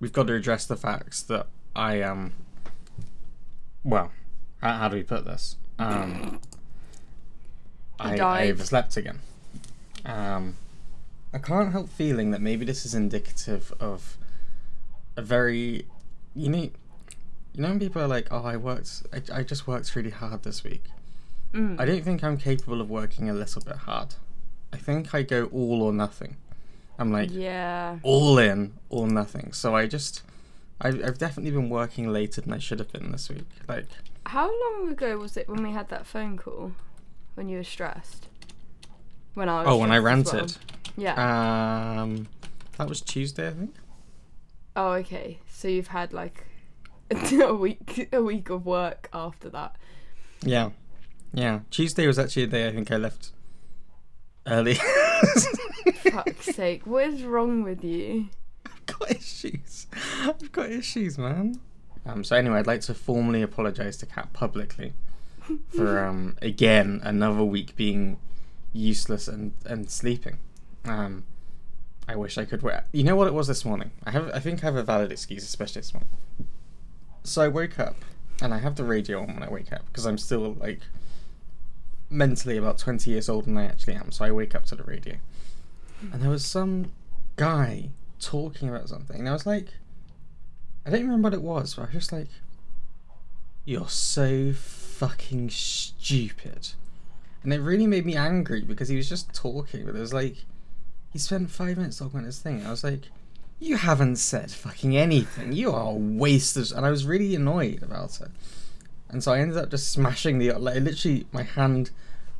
we've got to address the facts that I am. Um, well, how, how do we put this? Um, I, I died. overslept again. Um, I can't help feeling that maybe this is indicative of a very, you know, you know when people are like, "Oh, I worked, I, I just worked really hard this week." Mm. I don't think I'm capable of working a little bit hard. I think I go all or nothing. I'm like yeah. all in or nothing. So I just, I've, I've definitely been working later than I should have been this week. Like, How long ago was it when we had that phone call? When you were stressed? When I was oh, when I as well? ranted. Yeah. Um, that was Tuesday, I think. oh, okay. So you've had like a week a week of work after that. Yeah, yeah. Tuesday was actually the day I think I left early. Fuck's sake. What is wrong with you? I've got issues. I've got issues, man. Um, so anyway, I'd like to formally apologise to Kat publicly for um again another week being useless and and sleeping. Um, I wish I could. Wear, you know what it was this morning? I have. I think I have a valid excuse, especially this morning. So I woke up and I have the radio on when I wake up because I'm still like mentally about 20 years old than I actually am. So I wake up to the radio and there was some guy talking about something, and I was like, I don't remember what it was, but I was just like, you're so fucking stupid. And it really made me angry because he was just talking, but it was like, he spent five minutes talking about this thing. I was like, you haven't said fucking anything. You are a waste of. And I was really annoyed about it. And so I ended up just smashing the. Like, literally, my hand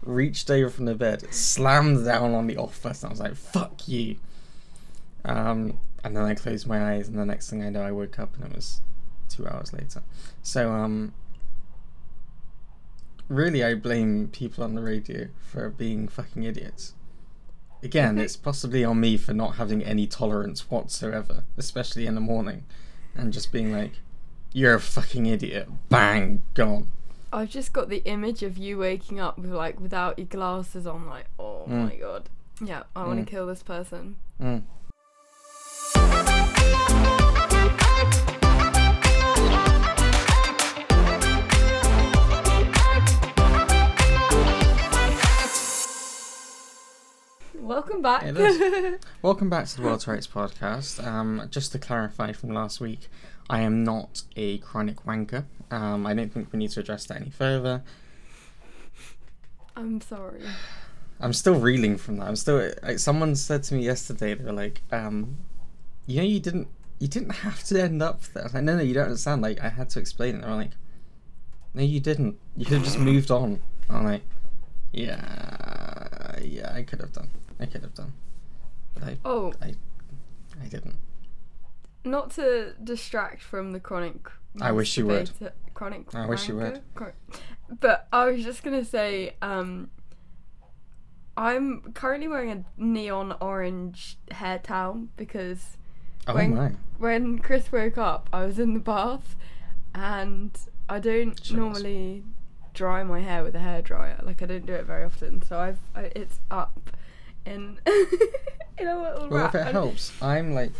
reached over from the bed, slammed down on the off button. I was like, fuck you. Um, and then I closed my eyes, and the next thing I know, I woke up and it was two hours later. So, um, really, I blame people on the radio for being fucking idiots. Again, it's possibly on me for not having any tolerance whatsoever, especially in the morning, and just being like, you're a fucking idiot. Bang, gone. I've just got the image of you waking up with like without your glasses on, like, oh Mm. my god. Yeah, I want Mm. to kill this person. Mm. Welcome back. It is. Welcome back to the World Rights Podcast. Um, just to clarify from last week, I am not a chronic wanker. Um, I don't think we need to address that any further. I'm sorry. I'm still reeling from that. I'm still. Like, someone said to me yesterday, they were like, um, "You know, you didn't, you didn't have to end up there." I was like, "No, no, you don't understand. Like, I had to explain it." They were like, "No, you didn't. You could have just moved on." I'm like, "Yeah, yeah, I could have done. I could have done, but I, Oh, I didn't." not to distract from the chronic. I wish you would. Chronic. I wish you would. But I was just gonna say, um, I'm currently wearing a neon orange hair towel because Oh When- my! when Chris woke up, I was in the bath, and I don't Sure. normally dry my hair with a hair dryer. Like I don't do it very often, so I've I, it's up in in a little Well, wrap. if it helps, I'm like,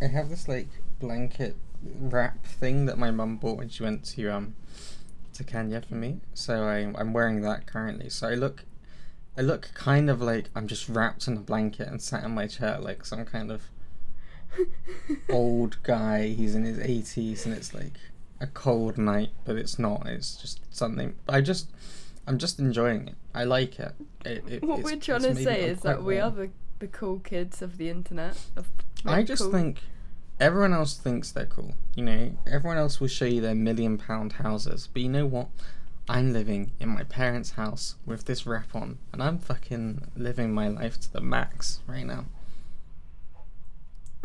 I have this like blanket wrap thing that my mum bought when she went to um to Kenya for me. So I I'm wearing that currently. So I look, I look kind of like I'm just wrapped in a blanket and sat in my chair like some kind of old guy. He's in his 80s and it's like a cold night, but it's not. It's just something. I just. I'm just enjoying it. I like it. it, it what it's- we're trying to say is that we are the, the cool kids of the internet. Of I just cool- think everyone else thinks they're cool. You know, everyone else will show you their million pound houses, but you know what? I'm living in my parents' house with this wrap on, and I'm fucking living my life to the max right now.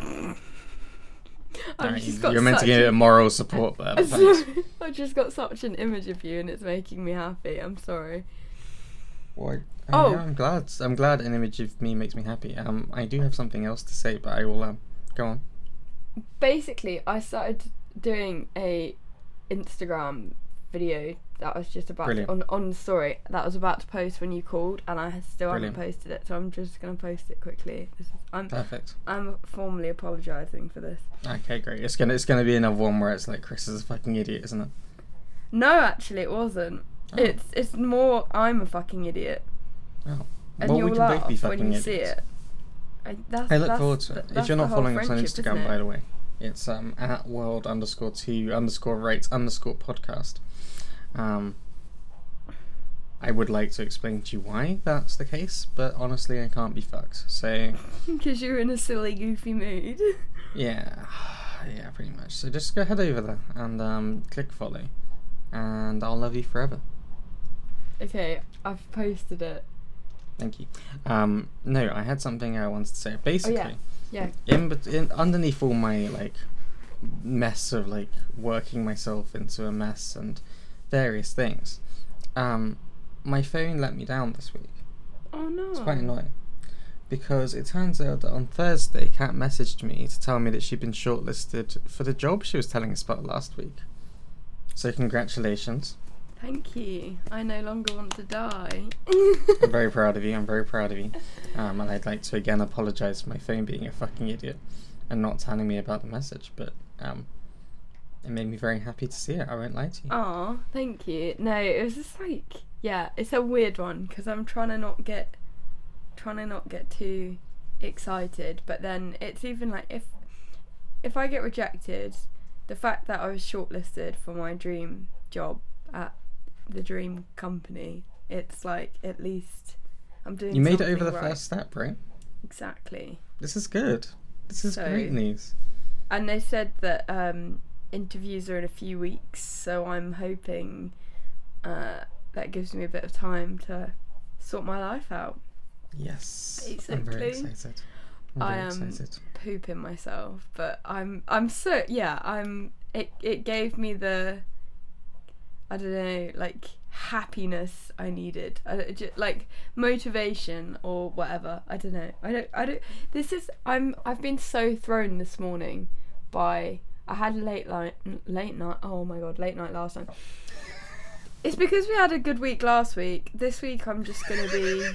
I've just got you're meant to it a- a moral support there. I'm but thanks. sorry. I've just got such an image of you, and it's making me happy. I'm sorry. Well, I, Oh. I'm glad. I'm glad an image of me makes me happy. Um, I do have something else to say, but I will um go on. Basically, I started doing a Instagram video that was just about Brilliant. on on story that I was about to post when you called, and I still Brilliant. haven't posted it. So I'm just gonna post it quickly. Is, I'm Perfect. I'm formally apologising for this. Okay, great. It's gonna it's gonna be another one where it's like Chris is a fucking idiot, isn't it? No, actually, it wasn't. Oh. It's it's more I'm a fucking idiot, Oh. and well, you'll we can laugh both be when you idiots. see it. I, that's, I look that's, forward to it. If you're not following us on Instagram, by the way, it's um at world underscore two underscore rates underscore podcast. Um, I would like to explain to you why that's the case, but honestly, I can't be fucked. So Because you're in a silly, goofy mood. yeah, yeah, pretty much. So just go head over there and um click follow, and I'll love you forever. okay, I've posted it. Thank you. Um, no, I had something I wanted to say. Basically, Oh, Yeah. in, bet- in underneath all my like mess of like working myself into a mess and various things, um, my phone let me down this week. Oh no. It's quite annoying because it turns out that on Thursday, Kat messaged me to tell me that she'd been shortlisted for the job she was telling us about last week. So congratulations! Thank you. I no longer want to die. I'm very proud of you. I'm very proud of you. Um, and I'd like to again apologise for my phone being a fucking idiot and not telling me about the message. But um, it made me very happy to see it. I won't lie to you. Aw, thank you. No, it was just like, yeah, it's a weird one because I'm trying to not get, trying to not get too excited. But then it's even like if, if I get rejected, the fact that I was shortlisted for my dream job at the dream company, it's like at least I'm doing. you made it over the right. first step, right? Exactly. This is good. This is So- great news. And they said that um, interviews are in a few weeks, so I'm hoping uh, that gives me a bit of time to sort my life out. Yes. I'm very excited. I'm I am excited. pooping myself, but I'm I'm so yeah I'm it it gave me the I don't know like happiness I needed I don't, like motivation or whatever I don't know I don't I don't this is I'm I've been so thrown this morning by I had a late night late night oh my god late night last night it's because we had a good week last week this week I'm just gonna be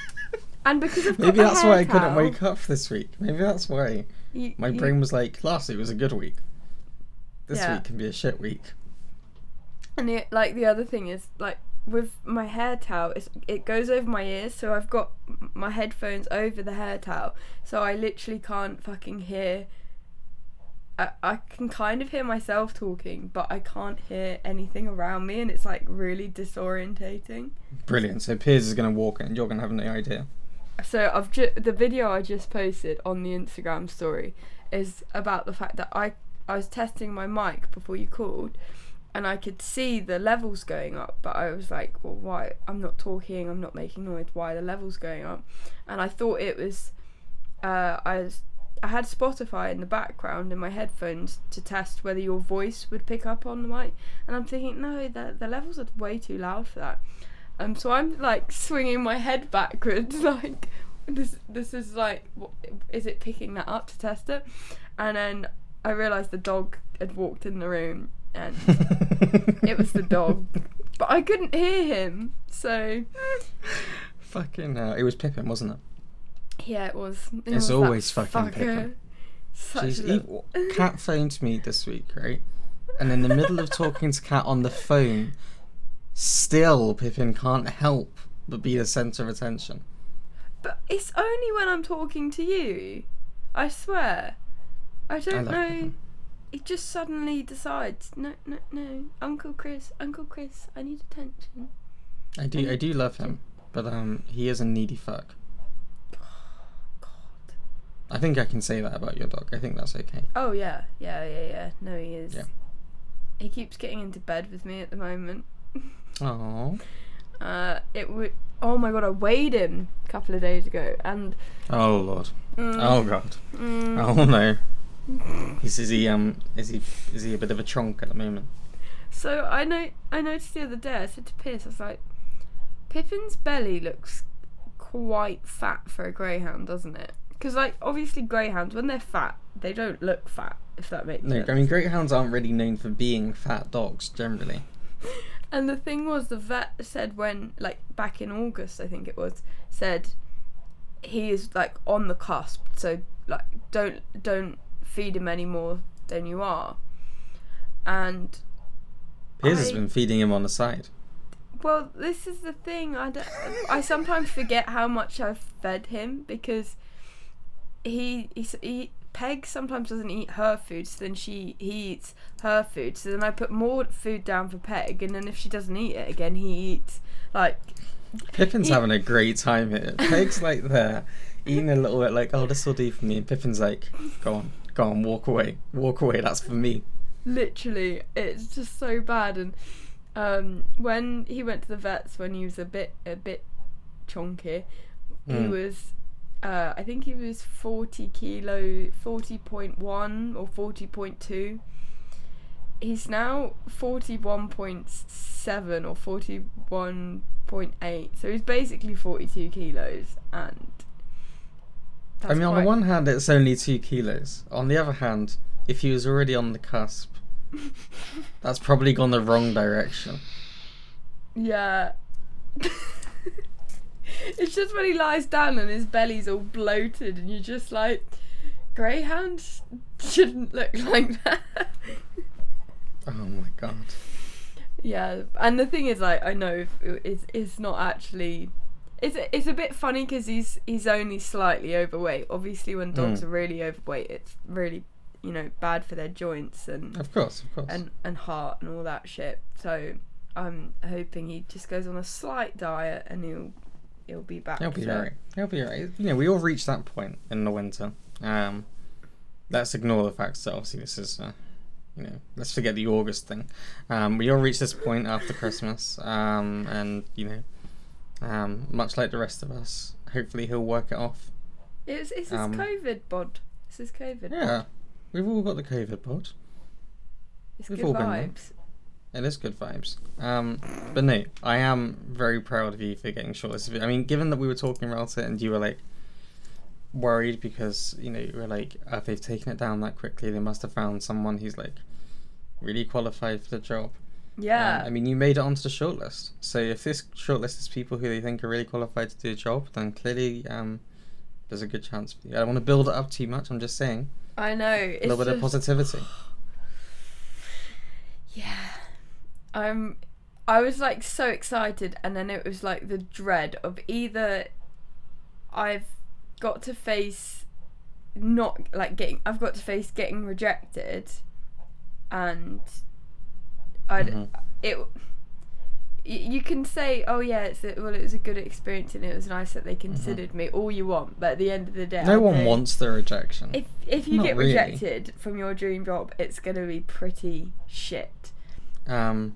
and because I've got Maybe the that's why I couldn't towel, wake up this week. Maybe that's why. you- My you- brain was like, last week was a good week. This Yeah. week can be a shit week. And the like the other thing is like with my hair towel, it's, it goes over my ears, so I've got m- my headphones over the hair towel, so I literally can't fucking hear. I, I can kind of hear myself talking, but I can't hear anything around me, and it's like really disorientating. Brilliant. So Piers is going to walk in and you're going to have no idea. So I've ju- the video I just posted on the Instagram story is about the fact that I I was testing my mic before you called, and I could see the levels going up, but I was like, well, why? I'm not talking. I'm not making noise. Why are the levels going up? And I thought it was, uh, I was. I had Spotify in the background in my headphones to test whether your voice would pick up on the mic, and I'm thinking, no, the the levels are way too loud for that. Um, so I'm like swinging my head backwards, like this. This is like, wh- is it picking that up to test it? And then I realised the dog had walked in the room, and it was the dog, but I couldn't hear him. So Fucking hell. It was Pippin, wasn't it? Yeah, it was. It It's was always fucking. Pippin. She's evil. Kat phoned me this week, right? And in the middle of talking to Kat on the phone, still Pippin can't help but be the centre of attention. But it's only when I'm talking to you. I swear. I I don't love know. Pippin. It just suddenly decides, no, no, no, Uncle Chris, Uncle Chris, I need attention. I do, I do love him, but um, he is a needy fuck. I think I can say that about your dog. I think that's okay. Oh yeah, yeah, yeah, yeah. No, he is. Yeah. He keeps getting into bed with me at the moment. Oh. Uh, it would. Oh my god, I weighed him a couple of days ago, and Oh lord. mm, Oh god. mm, Oh no. Is, is he um is he is he a bit of a chonk at the moment? So I know I noticed the other day. I said to Piers, I was like, Pippin's belly looks quite fat for a greyhound, doesn't it? Because like obviously greyhounds, when they're fat, they don't look fat. If that makes No, sense. I mean greyhounds aren't really known for being fat dogs generally. And the thing was, the vet said when, like, back in August, I think it was, said he is like on the cusp. So like, don't don't feed him any more than you are. And Piers has been feeding him on the side. well, this is the thing. I, don't, I sometimes forget how much I've fed him because he he, he Peg sometimes doesn't eat her food, so then she he eats her food. So then I put more food down for Peg, and then if she doesn't eat it again, he eats like Pippin's He- having a great time here. Peg's like there, eating a little bit like, oh, this will do for me. And Pippin's like, go on, go on, walk away, walk away. That's for me. literally it's just so bad and um when he went to the vets when he was a bit a bit chunky he Mm. was uh i think he was 40 kilo 40.1 or 40.2 he's now 41.7 or 41.8 so he's basically 42 kilos and I mean, on the one hand, it's only two kilos. On the other hand, if he was already on the cusp, that's probably gone the wrong direction. Yeah. it's just when he lies down and his belly's all bloated, and you're just like, greyhounds shouldn't look like that. Oh my god. yeah, and the thing is, like, I know if it's it's not actually. It's it's a bit funny because he's he's only slightly overweight. Obviously, when dogs Mm. are really overweight, it's really you know bad for their joints and Of course, of course. and and heart and all that shit. So I'm hoping he just goes on a slight diet and he'll he'll be back. He'll be to- alright. He'll be alright. You know, we all reach that point in the winter. Um, let's ignore the fact that obviously this is, uh, you know, let's forget the August thing. Um, we all reach this point after Christmas, um, and you know, um, much like the rest of us, hopefully he'll work it off. It's it's his Um, COVID bod. It's his COVID. Yeah, bod. we've all got the COVID bod. It's we've good all vibes. It is good vibes. Um, but no, I am very proud of you for getting shortlisted. I mean, given that we were talking about it and you were like worried because you know you were like, oh, if they've taken it down that quickly, they must have found someone who's like really qualified for the job. Yeah. Um, I mean, you made it onto the shortlist. So if this shortlist is people who they think are really qualified to do the job, then clearly um, there's a good chance for you. I don't want to build it up too much. I'm just saying I know. a It's little bit of positivity. Yeah. I'm I was like so excited and then it was like the dread of either I've got to face not like getting I've got to face getting rejected and I Mhm. it you can say oh yeah it's a, well it was a good experience and it was nice that they considered me all you want but at the end of the day Mm-hmm. No I one think wants the rejection. if if you Not get really. rejected from your dream job it's going to be pretty shit Um,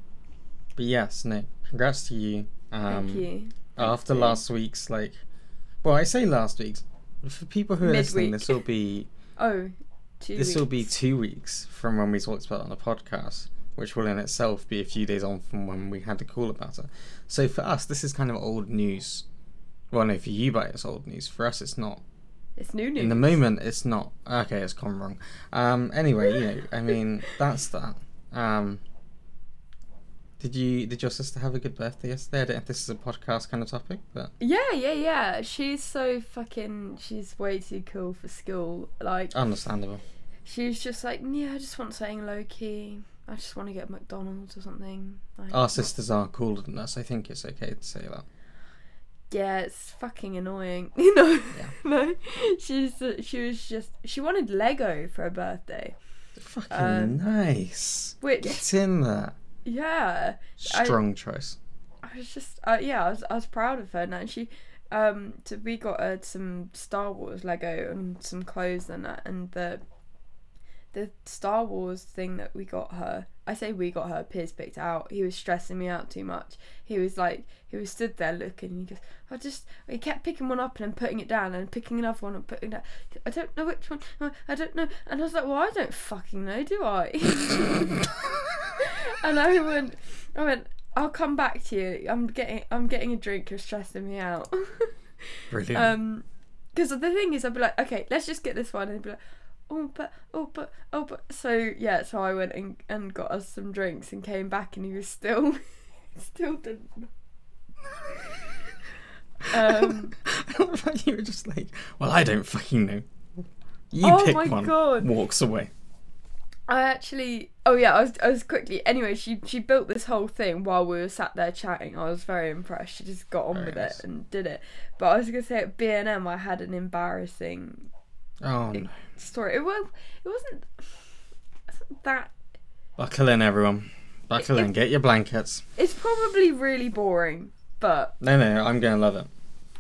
but yes, no, congrats to you. Um, Thank you. After you. last week's, like, well, I say last week's. For people who are listening, this will be Oh, two this will be two weeks from when we talked about it on the podcast, which will in itself be a few days on from when we had the call about it. So for us, this is kind of old news. Well, no, for you, but it's old news. For us, it's not. It's new news. In the moment, it's not. Okay, it's gone wrong. Um, anyway, you know, I mean, that's that. Um, did you did your sister have a good birthday yesterday? I don't know if this is a podcast kind of topic, but Yeah, yeah, yeah. She's so fucking. She's way too cool for school. Like, understandable. she's just like, yeah, I just want something low key. I just want to get McDonald's or something. Like, Our sisters are cooler than us. I think it's okay to say that. Yeah, it's fucking annoying. You know. Yeah. no, she's she was just she wanted Lego for her birthday, Fucking Um, nice. which Get in there. Yeah, I- Strong choice. I was just uh, yeah, I was I was proud of her. And she, um, so we got her some Star Wars Lego and some clothes and that, and the the Star Wars thing that we got her. I say we got her. Piers picked out. He was stressing me out too much. He was like, he was stood there looking. And he goes, I just. He kept picking one up and then putting it down and picking another one and putting that. I don't know which one. I don't know. And I was like, well, I don't fucking know, do I? and I went, I went, I'll come back to you. I'm getting, I'm getting a drink. You're stressing me out. Brilliant. um, because the thing is, I'd be like, okay, let's just get this one, and he'd be like, oh, but, oh, but, oh, but. So yeah, so I went and, and got us some drinks and came back, and he was still, Still didn't. Um, you were just like, well, I don't fucking know. You Oh pick my one. God. Walks away. I actually. Oh yeah, I was. I was quickly. Anyway, she she built this whole thing while we were sat there chatting. I was very impressed. She just got on Very with nice. it and did it. But I was gonna say at B and M, I had an embarrassing Oh no. story. It was. It wasn't. it wasn't that. Buckle in, everyone. Buckle It- in. Get your blankets. It's probably really boring, but No, no, I'm gonna love it.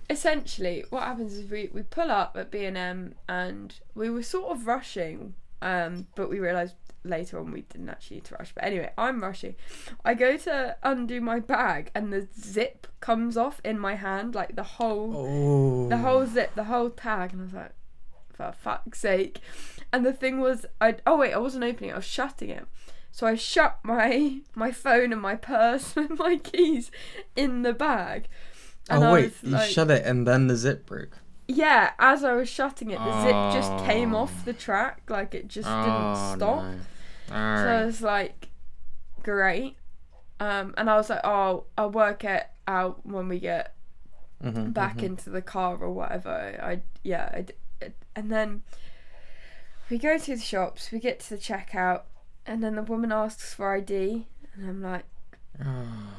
essentially what happens is we, we pull up at B&M and we were sort of rushing um but we realized later on we didn't actually need to rush but anyway I'm rushing I go to undo my bag and the zip comes off in my hand like the whole Oh. the whole zip the whole tag and I was like for fuck's sake and the thing was I oh wait I wasn't opening it I was shutting it so I shut my my phone and my purse and my keys in the bag and Oh I wait, was you like- shut it and then the zip broke. yeah, as I was shutting it, the zip just came Oh. off the track, like it just oh, didn't stop. No. So Alright. I was like, great. Um, and I was like, oh, I'll work it out when we get Mhm, back mhm. into the car or whatever. I yeah, I and then we go to the shops, we get to the checkout, and then the woman asks for ID, and I'm like,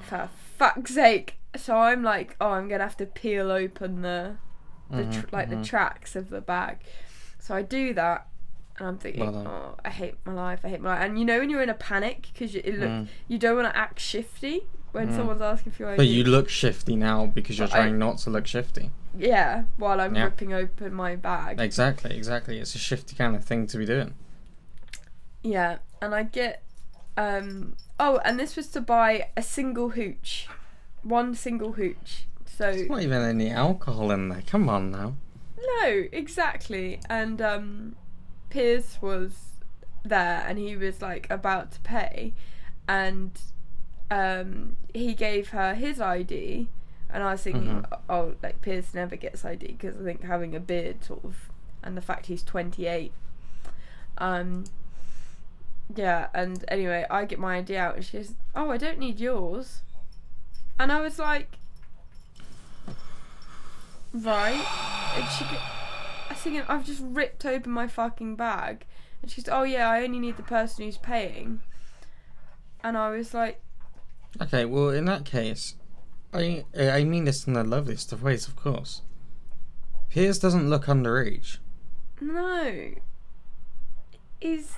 for fuck's sake. So I'm like, oh, I'm gonna have to peel open the the tr- Mhm, like the mhm. tracks of the bag. So I do that, and I'm thinking, Well oh, I hate my life. I hate my life. And you know when you're in a panic because you it look, Mm. you don't want to act shifty when Mm. someone's asking for your ID. But you look shifty now because you're But I- trying not to look shifty. yeah, while I'm Yeah. ripping open my bag. Exactly, exactly. It's a shifty kind of thing to be doing. Yeah, and I get um oh, and this was to buy a single hooch. One single hooch. So There's not even any alcohol in there. Come on now. No, exactly. And um Piers was there and he was like about to pay and um he gave her his ID and I was thinking Mhm. oh like Piers never gets ID because I think having a beard sort of and the fact he's 28 um yeah and anyway I get my ID out and she goes oh I don't need yours. And I was like right and she go- I was thinking I've just ripped open my fucking bag. And she's oh yeah I only need the person who's paying. And I was like Okay, well, in that case, I I mean this in the loveliest of ways, of course. Piers doesn't look underage. no he's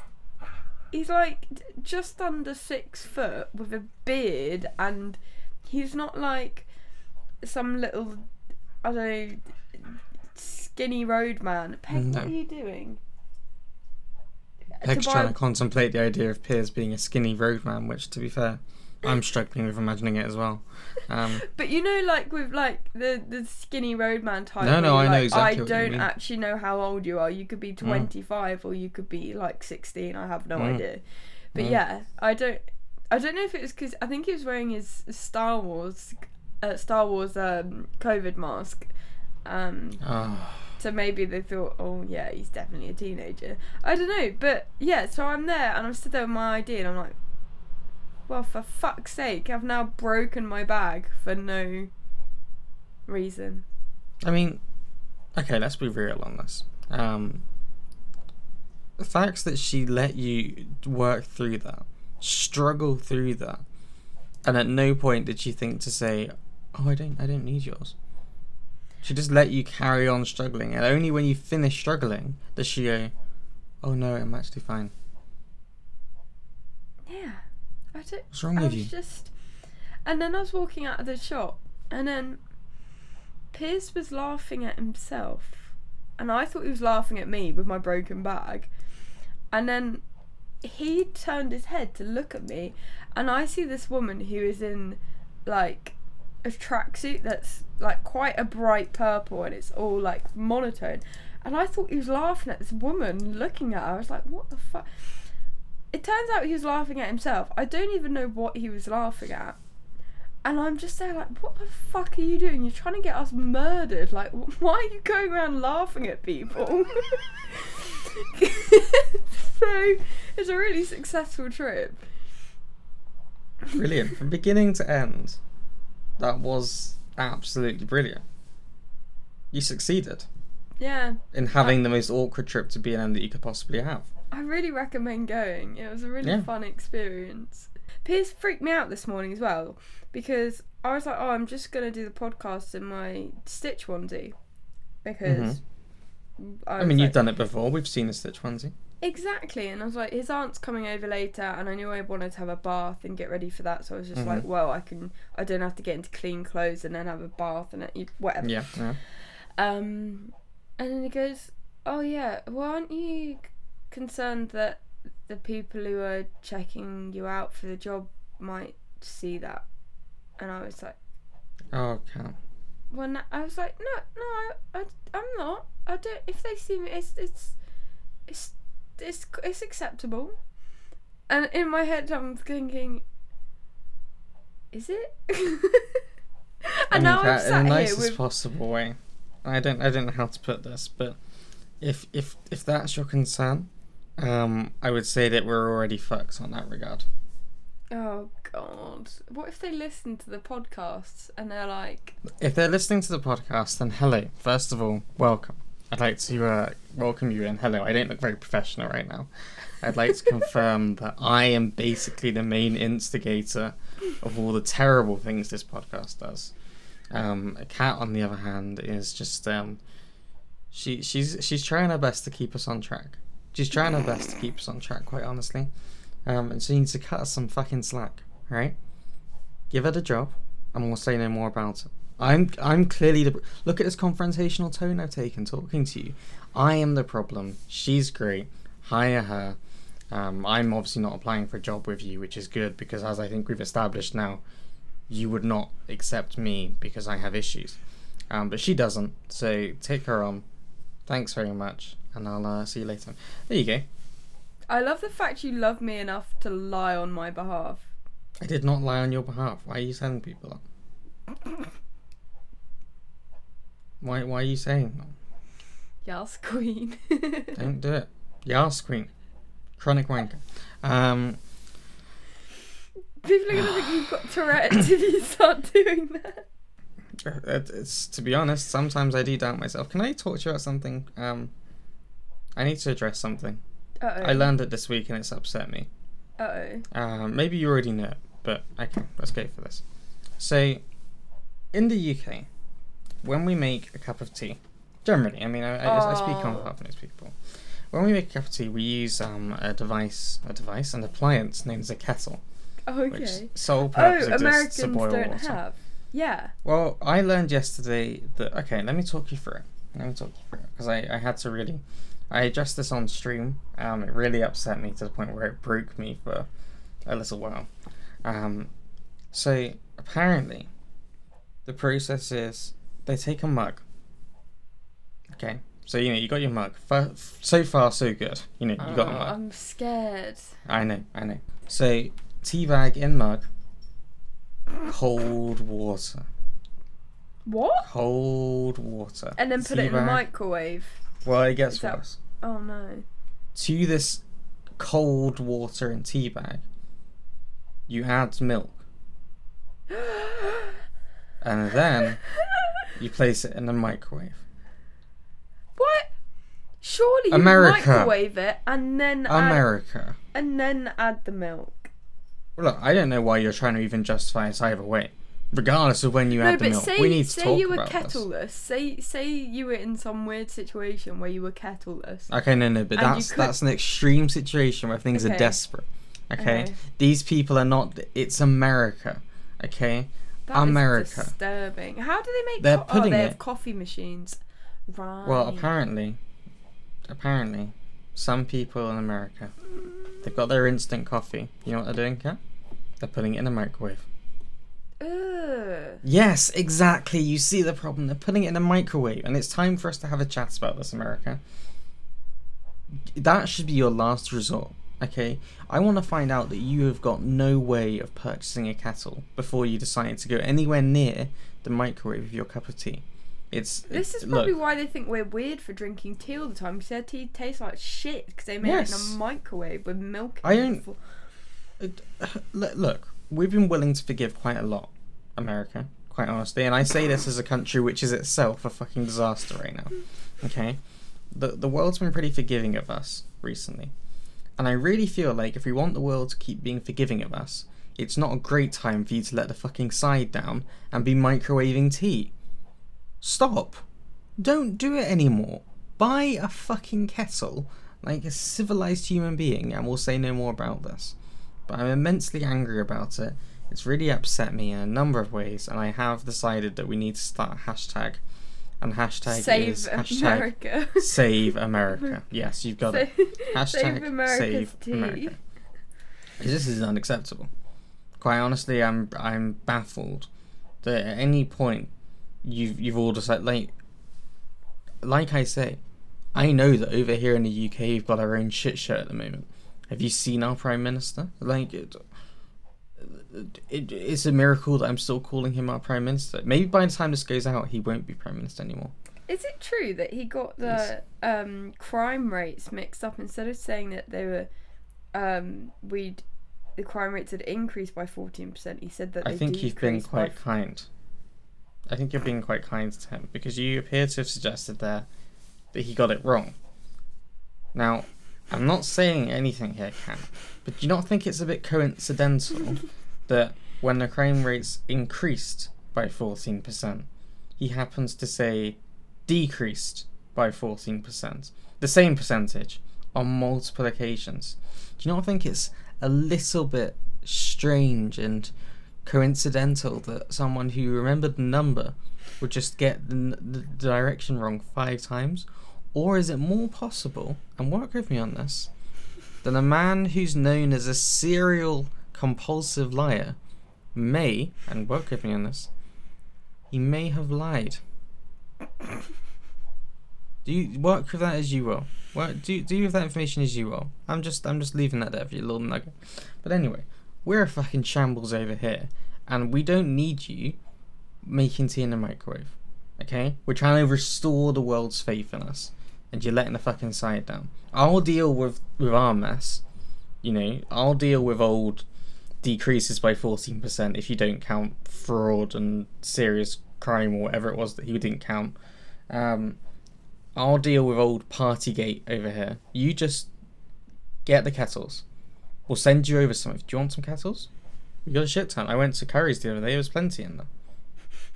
he's like just under six foot with a beard and he's not like some little I don't know skinny road man Peg what are you doing Peg's To trying buy- to contemplate the idea of Piers being a skinny roadman, which, to be fair, I'm struggling with imagining it as well. Um, But you know, like with like the the skinny roadman type. No, no, I know exactly I what don't mean. actually know how old you are. You could be twenty five or you could be like sixteen. I have no Mm. idea. But Mm. yeah, I don't. I don't know if it was because I think he was wearing his Star Wars, uh, Star Wars um, COVID mask. Um, oh, so maybe they thought, oh yeah, he's definitely a teenager. I don't know, but yeah. So I'm there and I'm stood there with my ID and I'm like, well, for fuck's sake, I've now broken my bag for no reason. I mean, okay, let's be real on this. Um, the fact that she let you work through that, struggle through that, and at no point did she think to say, "Oh, I don't, I don't need yours." She just let you carry on struggling, and only when you finish struggling does she go, "Oh no, I'm actually fine." Yeah, I don't. What's wrong I with was you? just, and then I was walking out of the shop, and then Piers was laughing at himself, and I thought he was laughing at me with my broken bag, and then he turned his head to look at me, and I see this woman who is in like a tracksuit that's like quite a bright purple, and it's all like monotone. And I thought he was laughing at this woman looking at her. I was like, what the fuck? It turns out he was laughing at himself. I don't even know what he was laughing at. And I'm just there like, what the fuck are you doing? You're trying to get us murdered. Like, why are you going around laughing at people? so, it's a really successful trip. brilliant from beginning to end. That was absolutely brilliant. You succeeded Yeah, in having the most awkward trip to B&M that you could possibly have. I really recommend going. It was a really Yeah. fun experience. Piers freaked me out this morning as well because I was like, "Oh, I'm just gonna do the podcast in my Stitch onesie," because I, was mean, you've done it before. We've seen the Stitch onesie. exactly, and I was like, "His aunt's coming over later," and I knew I wanted to have a bath and get ready for that, so I was just Mhm. like, "Well, I can. I don't have to get into clean clothes and then have a bath and it, whatever." Yeah, yeah. Um, and then he goes, "Oh yeah, well, aren't you concerned that the people who are checking you out for the job might see that?" And I was like, Oh, Kat. "Well, I was like, no, no, I, I, I'm not. I don't. If they see me, it's, it's, it's, it's, it's acceptable." And in my head, I'm thinking, "Is it?" And now I'm sat in the here nicest with possible way. I don't, I don't know how to put this, but if if if that's your concern, um, I would say that we're already fucked on that regard. Oh God! What if they listen to the podcasts and they're like, If they're listening to the podcast, then hello. First of all, welcome. I'd like to uh, welcome you in. Hello. I don't look very professional right now. I'd like to confirm that I am basically the main instigator of all the terrible things this podcast does. Um, a cat, on the other hand, is just um, she she's she's trying her best to keep us on track. She's trying her best to keep us on track, quite honestly. Um, and she needs to cut us some fucking slack, right? Give her the job, and we'll say no more about it. I'm I'm clearly the look at this confrontational tone I've taken talking to you. I am the problem. She's great. Hire her. Um, I'm obviously not applying for a job with you, which is good because, as I think we've established now, you would not accept me because I have issues. Um, but she doesn't. So take her on. Thanks very much, and I'll uh, see you later. There you go. I love the fact you love me enough to lie on my behalf. I did not lie on your behalf. Why are you telling people that? Why Why are you saying that? Yes, Queen. Don't do it. Yas queen. Chronic wanker. Um, People are gonna think you've got Tourette's if you start doing that. it's to be honest. Sometimes I do doubt myself. Can I talk to you about something? Um, I need to address something. Uh oh. I learned it this week and it's upset me. Uh oh. Um, maybe you already know it, but okay, let's go for this. So, in the UK, when we make a cup of tea, generally, I mean, I, I, I speak on Oh. behalf of most people. When we make a cup of tea, we use um, a device, a device, an appliance known as a kettle, Okay. which sole purpose Oh, exists to Americans boil don't water. have. Yeah. Well, I learned yesterday that. Okay, let me talk you through it. Let me talk you through it because I, I had to really. I addressed this on stream. Um, it really upset me to the point where it broke me for a little while. Um, so apparently, the process is they take a mug. Okay, so you know you got your mug. So far, so good. You know you got a Oh, mug. I'm scared. I know, I know. So tea bag in mug. Cold water. What? Cold water. And then put it in the microwave. Well, it gets that- worse. Oh no. To this cold water and tea bag, you add milk, and then you place it in the microwave. What? Surely you America. microwave it and then add, America. and then add the milk. Well, look, I don't know why you're trying to even justify it either way. Regardless of when you no, add the but milk, say we need to say talk you were about this. kettleless. Say say you were in some weird situation where you were kettleless. Okay, no, no, but that's could- that's an extreme situation where things are desperate. Okay, Okay. these people are not. It's America. Okay, That is America. disturbing. How do they make? They're co- oh, putting oh, they it- have coffee machines. Right. Well, apparently, apparently, some people in America, they've got their instant coffee. You know what they're doing, Kat? They're putting it in a microwave. Ugh. Yes, exactly. You see the problem. They're putting it in a microwave, and it's time for us to have a chat about this, America. That should be your last resort. Okay, I want to find out that you have got no way of purchasing a kettle before you decide to go anywhere near the microwave with your cup of tea. It's This is probably look, way they think we're weird for drinking tea all the time. Because their tea tastes like shit because they made it in a microwave with milk. I in don't- It- look, look, we've been willing to forgive quite a lot, America, quite honestly. And I say this as a country which is itself a fucking disaster right now. Okay? The, the world's been pretty forgiving of us recently. And I really feel like if we want the world to keep being forgiving of us, it's not a great time for you to let the fucking side down and be microwaving tea. Stop. Don't do it anymore. Buy a fucking kettle like a civilized human being and we'll say no more about this. But I'm immensely angry about it. It's really upset me in a number of ways, and I have decided that we need to start a hashtag. And hashtag Save is hashtag America. save America. Yes, you've got it. Hashtag Save America's save tea. America. This is unacceptable. Quite honestly, I'm I'm baffled that at any point you've you've all decided like like I say, I know that over here in the UK we've got our own shit show at the moment. Have you seen our prime minister? Like it, it, it's a miracle that I'm still calling him our prime minister. Maybe by the time this goes out, he won't be prime minister anymore. Is it true that he got the um, crime rates mixed up instead of saying that they were um, we'd the crime rates had increased by fourteen percent? He said that I think you've been quite kind. I think you're being quite kind to him because you appear to have suggested there that he got it wrong. Now, I'm not saying anything here, Cam, but do you not think it's a bit coincidental that when the crime rates increased by 14%, he happens to say decreased by 14%, the same percentage on multiple occasions? Do you not think it's a little bit strange and coincidental that someone who remembered the number would just get the, the direction wrong five times? Or is it more possible, and work with me on this, than a man who's known as a serial compulsive liar may, and work with me on this, he may have lied. Do you work with that as you will? Work, do do with that information as you will. I'm just I'm just leaving that there for your little nugget. But anyway, we're a fucking shambles over here, and we don't need you making tea in the microwave. Okay? We're trying to restore the world's faith in us, and you're letting the fucking side down. I'll deal with with our mess. You know, I'll deal with old decreases by fourteen percent if you don't count fraud and serious crime or whatever it was that he didn't count. Um, I'll deal with old Partygate over here. You just get the kettles. We'll send you over some. Do you want some kettles? We got a shit ton. I went to Currys the other day. There was plenty in them.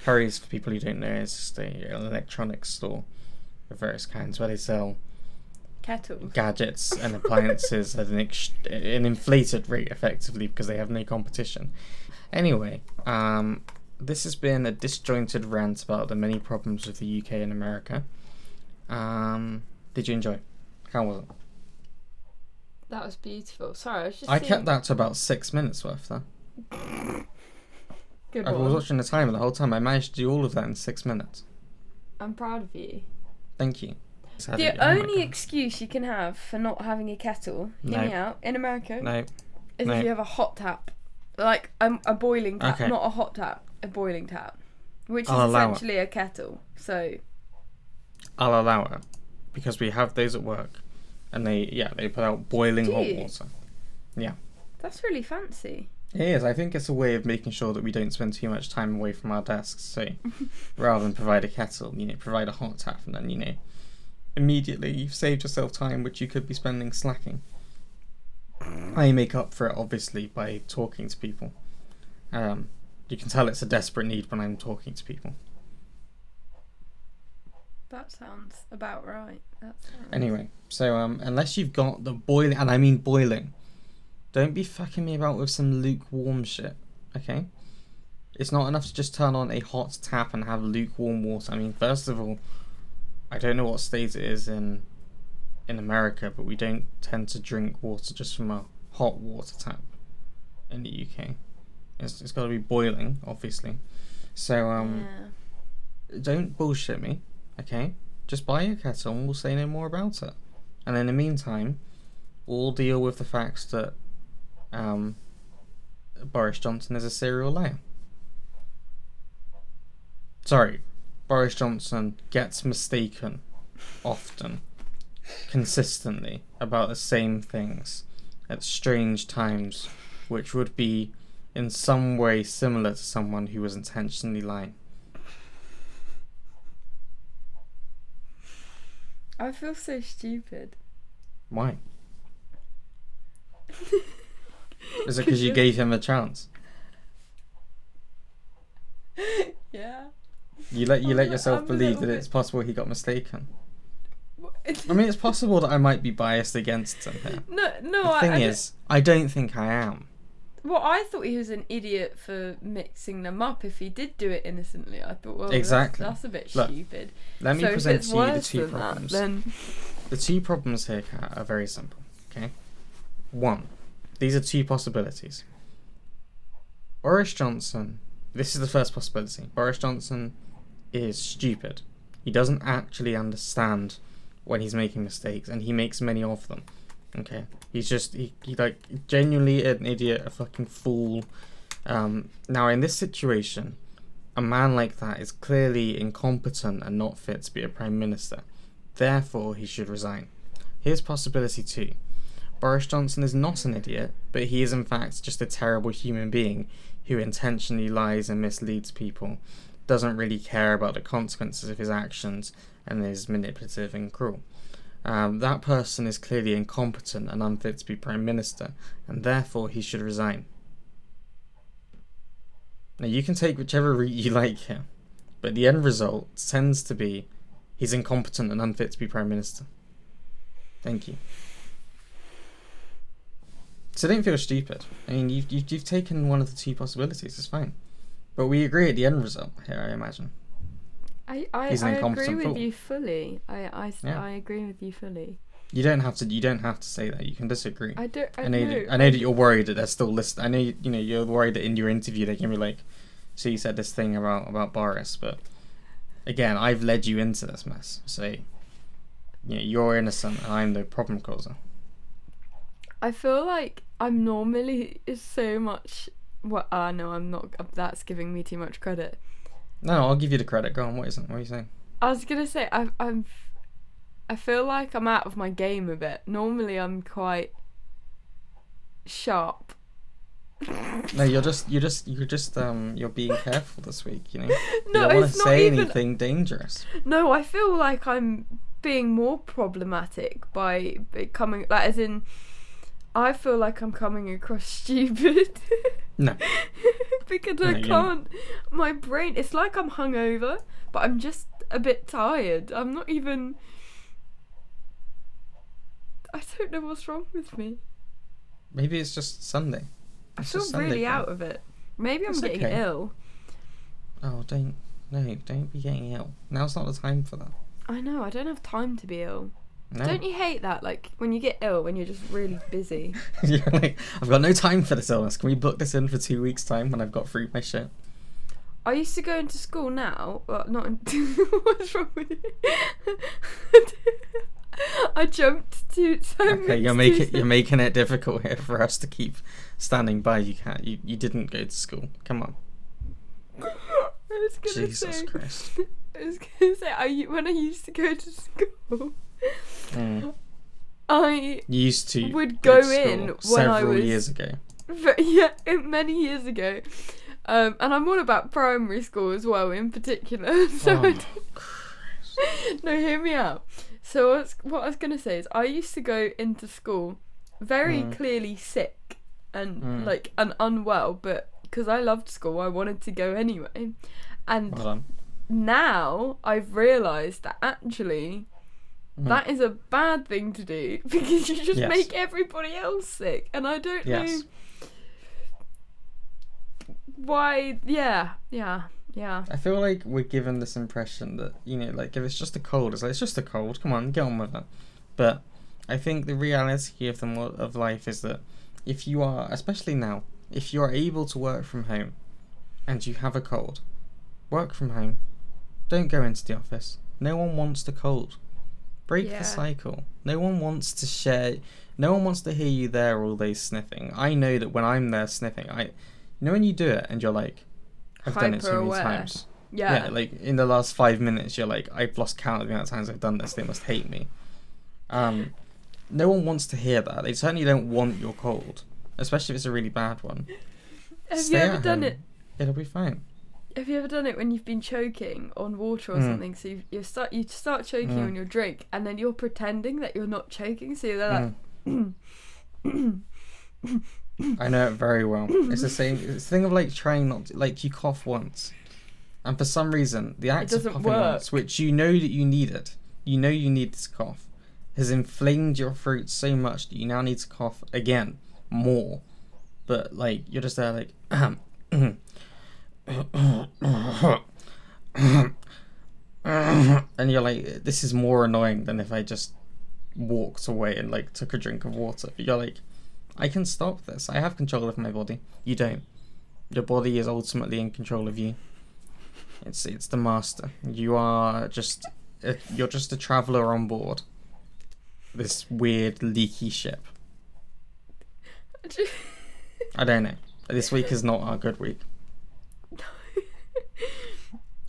Currys, for people who don't know, is just a, an electronics store of various kinds where they sell Kettles. gadgets and appliances at an, ex- an inflated rate, effectively, because they have no competition. Anyway, um, this has been a disjointed rant about the many problems with the UK and America. Um, did you enjoy? How was it? That was beautiful. Sorry, I was just. I seeing- kept that to about six minutes worth there. Good I was watching the timer the whole time. I managed to do all of that in six minutes. I'm proud of you. Thank you. The oh only excuse you can have for not having a kettle, hear No. me out, in America, no, is no. if you have a hot tap. Like a, a boiling tap, Okay. not a hot tap, a boiling tap. Which is I'll allow it. essentially a kettle. So, I'll allow it because we have those at work, and they yeah they put out boiling Do hot you? water. that's really fancy. It is. I think it's a way of making sure that we don't spend too much time away from our desks. So, rather than provide a kettle, you know, provide a hot tap, and then you know, immediately you've saved yourself time which you could be spending slacking. I make up for it obviously by talking to people. Um, you can tell it's a desperate need when I'm talking to people. That sounds about right. That sounds... Anyway, so um, unless you've got the boiling, and I mean boiling, don't be fucking me about with some lukewarm shit, okay? It's not enough to just turn on a hot tap and have lukewarm water. I mean, first of all, I don't know what state it is in in America, but we don't tend to drink water just from a hot water tap in the UK. It's, it's got to be boiling, obviously. So um, yeah. don't bullshit me, okay? Just buy a kettle and we'll say no more about it. And in the meantime, we'll deal with the facts that um, Boris Johnson is a serial liar. Sorry, Boris Johnson gets mistaken often, consistently, about the same things at strange times, which would be in some way similar to someone who was intentionally lying? I feel so stupid. Why? Is it because you gave him a chance? Yeah. You let you let yourself I'm believe that it's possible he got mistaken. I mean, it's possible that I might be biased against him here. no, no. The I, thing I don't- is, I don't think I am. Well, I thought he was an idiot for mixing them up. If he did do it innocently, I thought, well, that's- Exactly. that's, a bit Look, stupid. Let me so present to you the two problems. That, then The two problems here Kat, are very simple. Okay, one, these are two possibilities. Boris Johnson. This is the first possibility. Boris Johnson is stupid. He doesn't actually understand when he's making mistakes, and he makes many of them. Okay, he's just he, he like genuinely an idiot, a fucking fool. Um, now in this situation, a man like that is clearly incompetent and not fit to be a prime minister. Therefore, he should resign. Here's possibility two. Boris Johnson is not an idiot, but he is in fact just a terrible human being who intentionally lies and misleads people, doesn't really care about the consequences of his actions, and is manipulative and cruel. Um, that person is clearly incompetent and unfit to be prime minister, and therefore he should resign. Now you can take whichever route you like here, but the end result tends to be he's incompetent and unfit to be prime minister. Thank you. So don't feel stupid. I mean, you've, you've, you've taken one of the two possibilities. It's fine. But we agree at the end result here, I imagine. I I, He's an I agree with fool. you fully. I I, Yeah. I agree with you fully. You don't have to. You don't have to say that. You can disagree. I don't. I, I know. know. you- I know that you're worried that they're still listening. I know. You, you know. You're worried that in your interview they can be like, "So you said this thing about about Boris," but again, I've led you into this mess. So, you know, you're innocent and I'm the problem causer. I feel like I'm normally is so much. What? Ah, no, I'm not. That's giving me too much credit. No, I'll give you the credit. Go on. What is it? What are you saying? I was gonna say I, I'm. I feel like I'm out of my game a bit. Normally, I'm quite sharp. No, you're just you're just you're just um you're being careful this week. You know. you don't want to say even. anything dangerous. No, I feel like I'm being more problematic by becoming like as in. I feel like I'm coming across stupid. No. because No, I can't. My brain. It's like I'm hungover, but I'm just a bit tired. I'm not even. I don't know what's wrong with me. Maybe it's just Sunday. I feel Sunday really out of it. Maybe I'm It's getting okay. ill. Oh, don't no, don't be getting ill. Now's not the time for that. I know. I don't have time to be ill. No. Don't you hate that? Like when you get ill when you're just really busy. You're like, I've got no time for this illness. Can we book this in for two weeks' time when I've got through my shit? I used to go into school now. Well, not. In- What's wrong with you? I jumped to so. Okay, you're making you're making it difficult here for us to keep standing by. You can't. You, you didn't go to school. Come on. I was gonna Jesus say. Christ. I was gonna say. I when I used to go to school, Mm. I used to Would go, to in when several I was- years ago. Yeah, many years ago. Um, and I'm all about primary school as well, in particular. So I Oh, no, hear me out. So I was, what I was gonna say is, I used to go into school very Mm. clearly sick and Mm. like and unwell, but because I loved school, I wanted to go anyway. And Well now I've realised that actually Mhm. that is a bad thing to do because you just Yes. make everybody else sick, and I don't Yes. know why. Yeah, yeah, yeah. I feel like we're given this impression that you know, like if it's just a cold, it's like it's just a cold. Come on, get on with it. But I think the reality of the mo- of life is that if you are, especially now, if you are able to work from home, and you have a cold, work from home. Don't go into the office. No one wants the cold. Break Yeah. the cycle. No one wants to share. No one wants to hear you there all day sniffing. I know that when I'm there sniffing, I, you know, when you do it and you're like, I've done it so many Hyper-aware. times. Yeah. Yeah. like in the last five minutes, you're like, I've lost count of the amount of times I've done this. They must hate me. Um, no one wants to hear that. They certainly don't want your cold, especially if it's a really bad one. Have Stay you ever done home. it? It'll be fine. Have you ever done it when you've been choking on water or Mm. something? So you you start you start choking Mm. on your drink, and then you're pretending that you're not choking. So you're like, Mm. I know it very well. It's the same. It's the thing of like trying not to, like you cough once, and for some reason the act of coughing once, which you know that you need it, you know you need this cough, has inflamed your throat so much that you now need to cough again more, but like you're just there like. and you're like, this is more annoying than if I just walked away and like took a drink of water. But you're like, I can stop this. I have control of my body. You don't. Your body is ultimately in control of you. It's it's the master. You are just a, you're just a traveler on board this weird leaky ship. I don't know. This week is not our good week.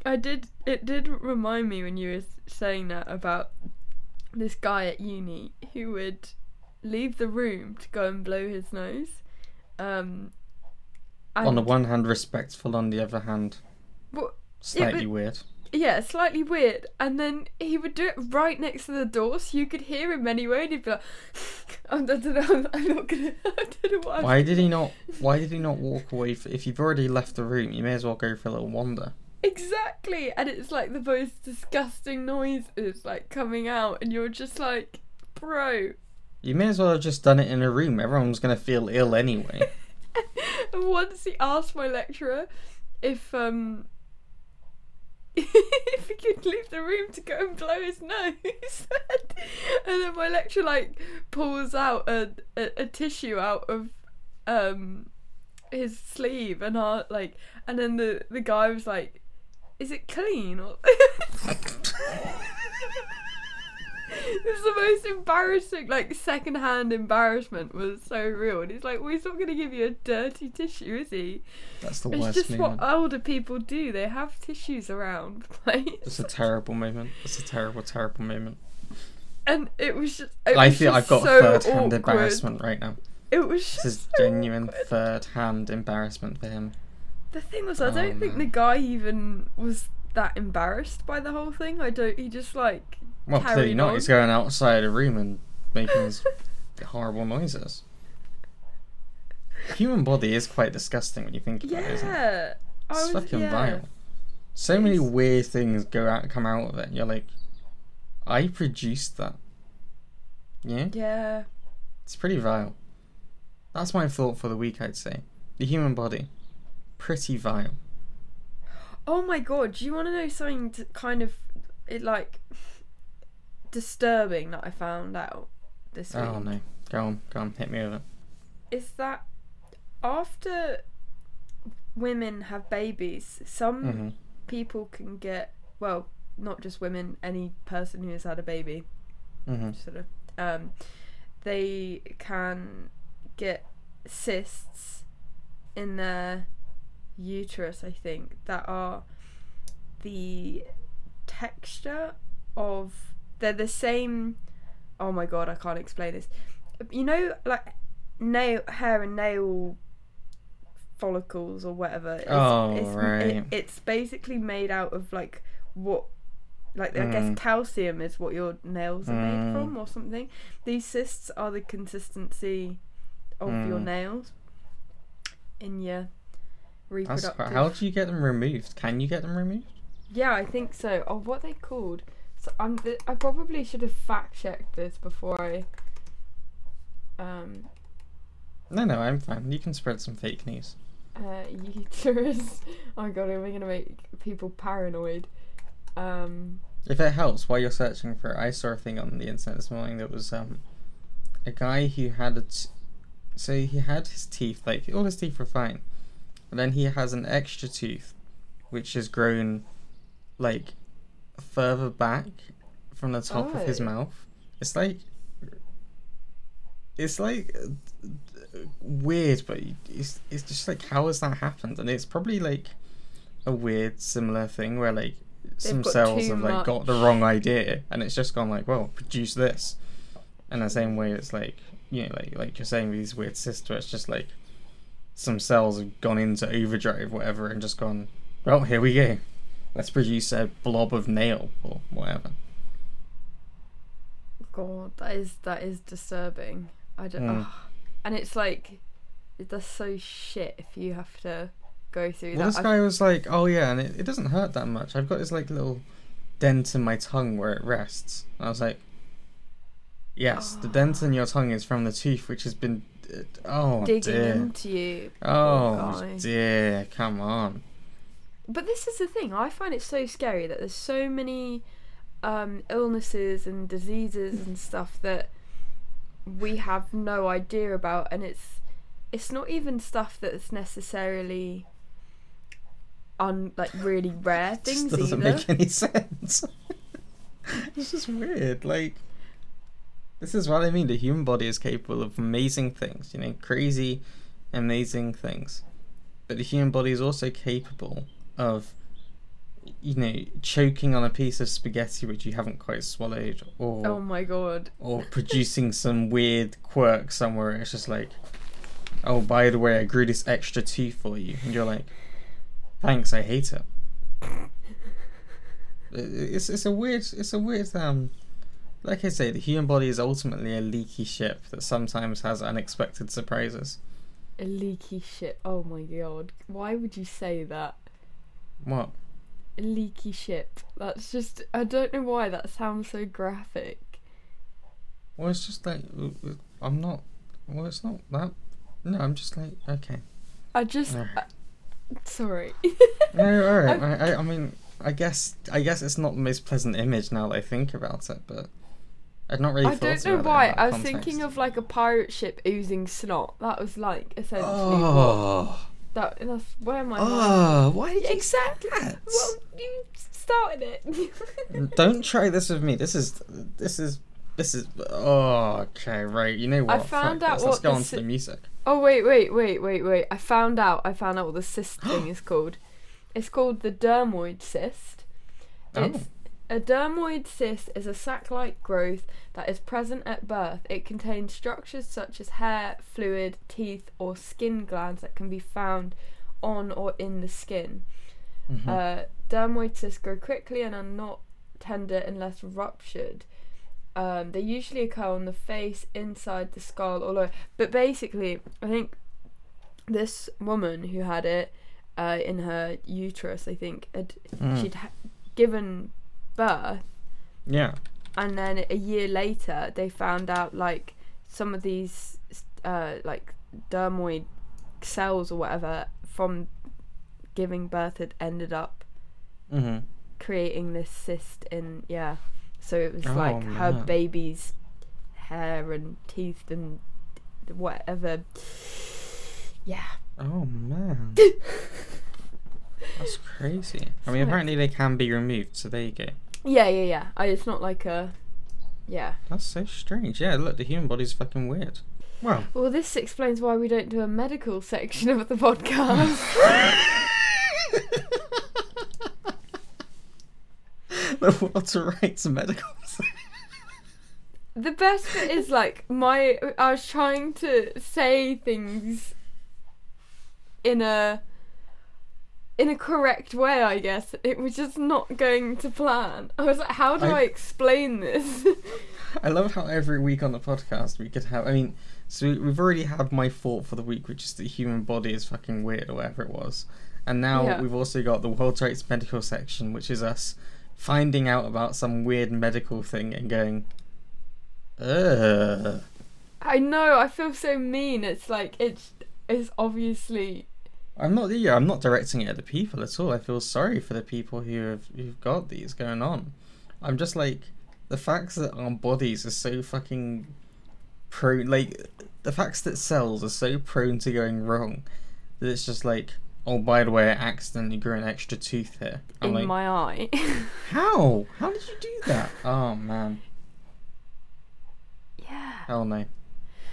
I did. It did remind me when you were saying that about this guy at uni who would leave the room to go and blow his nose. Um, on the one hand, respectful. On the other hand, What- slightly but- weird. Yeah, slightly weird. And then he would do it right next to the door, so you could hear him anyway. And he'd be like, "I don't know. I'm not gonna. I don't know what." I'm Why did he not? Why did he not walk away? For, if you've already left the room, you may as well go for a little wander. Exactly, and it's like the most disgusting noises like coming out, and you're just like, bro. You may as well have just done it in a room. Everyone's gonna feel ill anyway. and once he asked my lecturer if um if he could leave the room to go and blow his nose, and then my lecturer like pulls out a, a, a tissue out of um his sleeve, and I like, and then the the guy was like, "Is it clean?" Or It's the most embarrassing, like secondhand embarrassment was so real. And he's like, well, he's not going to give you a dirty tissue, is he? That's the It's worst just moment. what older people do. They have tissues around, like, It's a terrible moment. It's a terrible, terrible moment. and it was just. It I was feel just I've got so third-hand awkward. embarrassment right now. It was This just is so genuine awkward. third-hand embarrassment for him. The thing was, I Oh, don't think the guy even was that embarrassed by the whole thing. I don't. He just like. Well, clearly not. He's going outside a room and making his horrible noises. Human body is quite disgusting when you think about it. Isn't it? Yeah. It's was, fucking yeah. vile. So many weird things go out, come out of it. You're like, I produced that. Yeah, Yeah. it's pretty vile. That's my thought for the week. I'd say the human body, pretty vile. Oh my god, do you want to know something to kind of it like disturbing that I found out this week? Oh no, go on, go on, hit me with it. Is that after women have babies, some hmm people can get well, not just women, any person who has had a baby, hmm sort of um they can get cysts in their uterus i think that are the texture of they're the same oh my god i can't explain this you know like nail hair and nail follicles or whatever it's, Oh, it's, right. it, it's basically made out of like what like I guess Mm. calcium is what your nails are made Mm. from or something. These cysts are the consistency of your Mm. nails in your reproductive. quite, how do you get them removed? Can you get them removed? Yeah, I think so. Oh, what are they called? So I'm. Th- I probably should have fact checked this before I. Um, No, no, I'm fine. You can spread some fake news. uh, uterus. Oh my god, are we gonna make people paranoid? Um, If it helps, while you're searching for it, I saw a thing on the internet this morning that was um, a guy who had a t- so he had his teeth like all his teeth were fine, but then he has an extra tooth, which has grown like further back from the top of his Oh. mouth. It's like it's like uh, weird, but it's it's just like how has that happened? And it's probably like a weird similar thing where like some cells have like got the wrong idea and it's just gone like well produce this and the same way it's like you know like like you're saying with these weird where it's just like some cells have gone into overdrive, whatever, and just gone. Well, here we go. Let's produce a blob of nail or whatever. God, that is that is disturbing. I don't. Mm. ugh. And it's like, that's so shit if you have to go through Well, that. this guy was like, "Oh yeah, and it, it doesn't hurt that much. I've got this like little dent in my tongue where it rests." And I was like, "Yes, the dent in your tongue is from the tooth, which has been, uh, oh digging dear, into you. oh guy. dear, come on." But this is the thing. I find it so scary that there's so many um, illnesses and diseases and stuff that we have no idea about, and it's it's not even stuff that's necessarily un like really rare It things just doesn't either. make any sense. it's just weird. Like, this is what I mean. The human body is capable of amazing things. You know, crazy, amazing things. But the human body is also capable of, you know, choking on a piece of spaghetti which you haven't quite swallowed, or Oh my god. or producing some weird quirk somewhere. It's just like, oh, by the way, I grew this extra tooth for you, and you're like, thanks, I hate it. It's it's a weird it's a weird um, like I say, the human body is ultimately a leaky ship that sometimes has unexpected surprises. A leaky ship. Oh my god. Why would you say that? What? Leaky ship. That's just. I don't know why that sounds so graphic. Well, it's just like I'm not. Well, it's not that. No, I'm just like okay. I just. I- sorry. No, all right. I, I, I mean, I guess, I guess it's not the most pleasant image now that I think about it, but I'd not really. I don't know why. I was context. thinking of like a pirate ship oozing snot. That was like essentially oh. what Oh, that. That's where my mind. oh, why did you Exactly. say that? Well, you started it. Don't try this with me. This is, this is, this is. Oh, okay, right. You know what? i found Fuck out this. Let's go on si- to the music. oh wait, wait, wait, wait, wait! I found out. I found out what the cyst thing is called. It's called the dermoid cyst. Oh. A dermoid cyst is a sac-like growth that is present at birth. It contains structures such as hair, fluid, teeth, or skin glands that can be found on or in the skin. Mhm. Uh, dermoid cysts grow quickly and are not tender unless ruptured. Um, they usually occur on the face, inside the skull, or lower. But basically, I think this woman who had it uh, in her uterus, I think, had, Mm. she'd ha- given birth, yeah. and then a year later, they found out like some of these uh, like dermoid cells or whatever from giving birth had ended up Mm-hmm. creating this cyst in yeah so it was Oh, like her baby's hair and teeth and whatever yeah Oh man. That's crazy. I mean, apparently they can be removed, so there you go. Yeah yeah yeah I, it's not like a yeah That's so strange. Yeah, look, the human body's fucking weird. Well, well this explains why we don't do a medical section of the podcast the Walter Rights medical. the best bit is like my I was trying to say things in a in a correct way, I guess. It was just not going to plan. I was like, how do I, I- explain this? I love how every week on the podcast we could have. I mean, so we- we've already had my thought for the week, which is the human body is fucking weird or whatever it was, and now Yeah. we've also got the World Rights medical section, which is us finding out about some weird medical thing and going, ugh. I know, I feel so mean. It's like it's it's obviously I'm not. Yeah, I'm not directing it at the people at all. I feel sorry for the people who have who've got these going on. I'm just like the facts that our bodies are so fucking prone. Like the facts that cells are so prone to going wrong that it's just like, oh, by the way, I accidentally grew an extra tooth here. I'm in like, my eye. how? How did you do that? Oh man, yeah. hell no.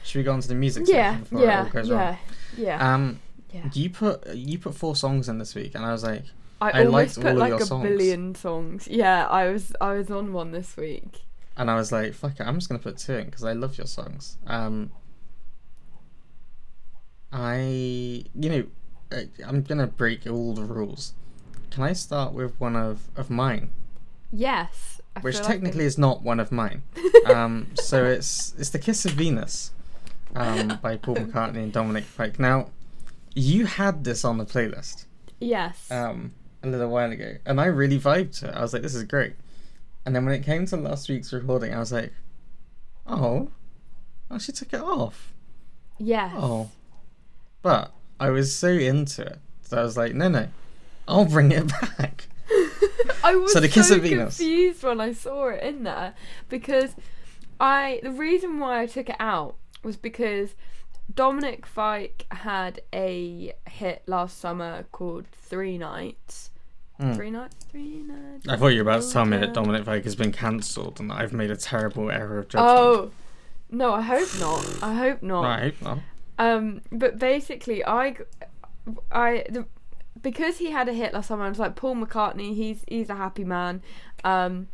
Should we go on to the music Yeah, section before it yeah, all goes yeah, wrong? yeah, Um, yeah. you put you put four songs in this week, and I was like. I, I almost liked put all of like a songs. billion songs. Yeah, I was I was on one this week. and I was like, "Fuck it, I'm just gonna put two in because I love your songs." Um, I, you know, I- I'm gonna break all the rules. Can I start with one of of mine, Yes. I which feel like technically is not one of mine. Um, so it's it's the Kiss of Venus, um, by Paul McCartney and Dominic Fike. Now, you had this on the playlist. Yes. um, a little while ago, and I really vibed to it. I was like, "This is great." And then when it came to last week's recording, I was like, "Oh, oh, she took it off." yes. Oh, but I was so into it, so I was like, "No, no, I'll bring it back." I was So so, the Kiss of Venus. confused when I saw it in there because I the reason why I took it out was because Dominic Fike had a hit last summer called Three Nights. Hmm. Three nights, three nights. I thought you were about to tell me that Dominic Fike has been cancelled and that I've made a terrible error of judgment. Oh no, I hope not. I hope not. No, I hope not. Um, but basically, I, g- I, the, because he had a hit last summer, I was like Paul McCartney. He's he's a happy man. Um,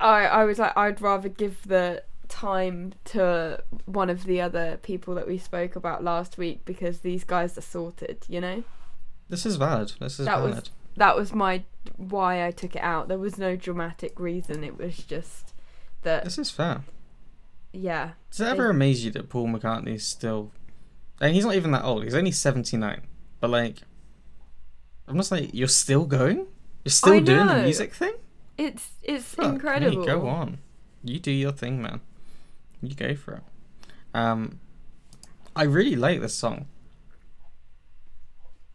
I I was like I'd rather give the time to one of the other people that we spoke about last week because these guys are sorted. You know, This is valid. This is That was- that was my why I took it out. There was no dramatic reason. It was just that This is fair. yeah. Does it ever amaze you that Paul McCartney is still, and he's not even that old. He's only seventy nine, but like, I'm just like, you're still going. You're still I doing the music thing. It's it's Fuck me, incredible. go on. You do your thing, man. You go for it. Um, I really like this song.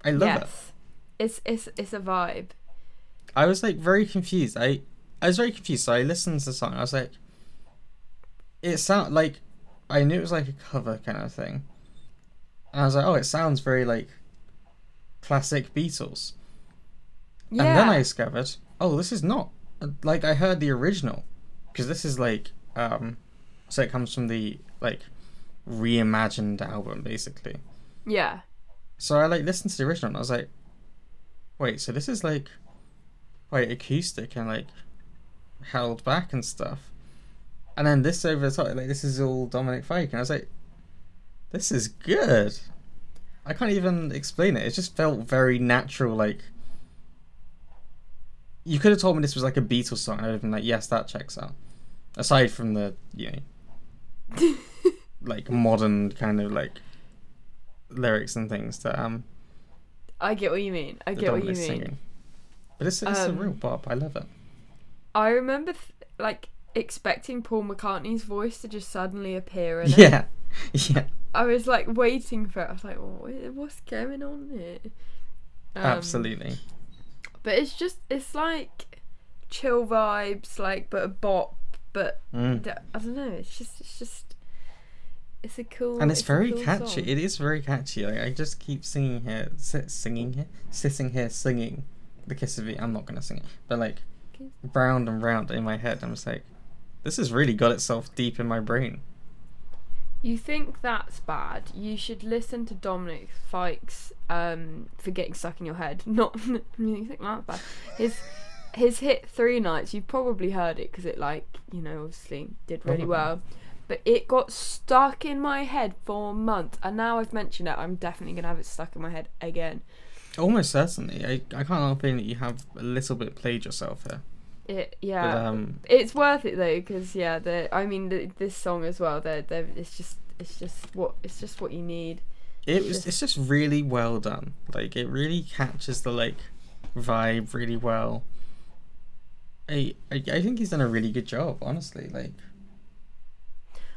I love it. yes. It's it's it's a vibe. I was like very confused. I I was very confused. So I listened to the song. I was like, it sound like I knew it was like a cover kind of thing. And I was like, oh, it sounds very like classic Beatles. Yeah. And then I discovered, oh, this is not like I heard the original because this is like um, so it comes from the like reimagined album basically. Yeah. So I like listened to the original and I was like, wait, so this is like quite acoustic and like held back and stuff. And then this over the top, like this is all Dominic Fike, and I was like, this is good. I can't even explain it. It just felt very natural. Like you could have told me this was like a Beatles song, and I'd have been like, yes, that checks out. Aside from the you know, like modern kind of like lyrics and things that um I get what you mean. I get what you mean. singing. But it's, it's a Um, real bop. I love it. I remember th- like expecting Paul McCartney's voice to just suddenly appear in it. Yeah, yeah, I was like waiting for it. I was like, oh, what's going on here? Um, absolutely. But it's just it's like chill vibes, like but a bop, but Mm. I don't know. It's just it's just it's a cool And it's, a very cool catchy. song. It is very catchy. Like I just keep singing here, sit, singing here, sitting here singing the kiss of it. I'm not gonna sing it, but like round and round in my head. I'm just like, this has really got itself deep in my brain. You think that's bad? You should listen to Dominic Fike's um, "For Getting Stuck in Your Head." Not you think that's bad. His his hit Three Nights. You've probably heard it because it like you know obviously did really well. But it got stuck in my head for months, and now I've mentioned it. I'm definitely gonna have it stuck in my head again. Almost certainly. I, I can't help feeling that you have a little bit played yourself here. It yeah. But um, It's worth it though, because yeah, the I mean the, this song as well. They're, they're, it's just it's just what it's just what you need. it was it's just really well done. Like it really catches the like vibe really well. I I, I think he's done a really good job, honestly. Like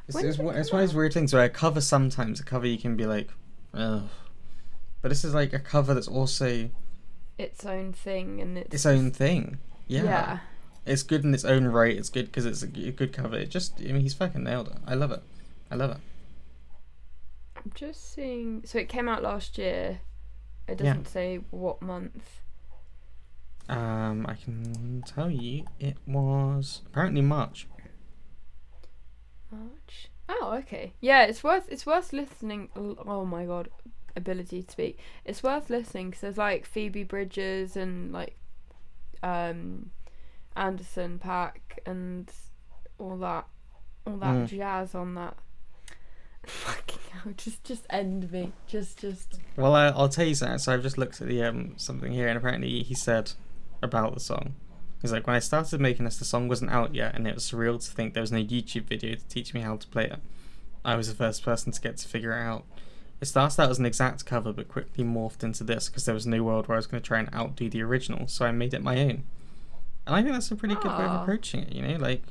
it's, it's, one- it's one of those out? weird things where a cover sometimes a cover you can be like, ugh. But this is like a cover that's also Its own thing and it's its own thing. Yeah. yeah. It's good in its own right. It's good because it's a good cover. It just, I mean, he's fucking nailed it. I love it. I love it. I'm just seeing. So it came out last year. It doesn't say what month. Um, I can tell you it was apparently March. March. Oh, okay. Yeah, it's worth it's worth listening. Oh my god, ability to speak. It's worth listening because there's like Phoebe Bridgers and like um Anderson .Paak and all that all that Mm. jazz on that. Fucking just just end me. Just just. Well, I, I'll tell you something. So I've just looked at the um something here, and apparently he said about the song. He's like, when I started making this, the song wasn't out yet, and it was surreal to think there was no YouTube video to teach me how to play it. I was the first person to get to figure it out. It started out as an exact cover, but quickly morphed into this because there was no world where I was going to try and outdo the original, so I made it my own. And I think that's a pretty good way of approaching it, you know, like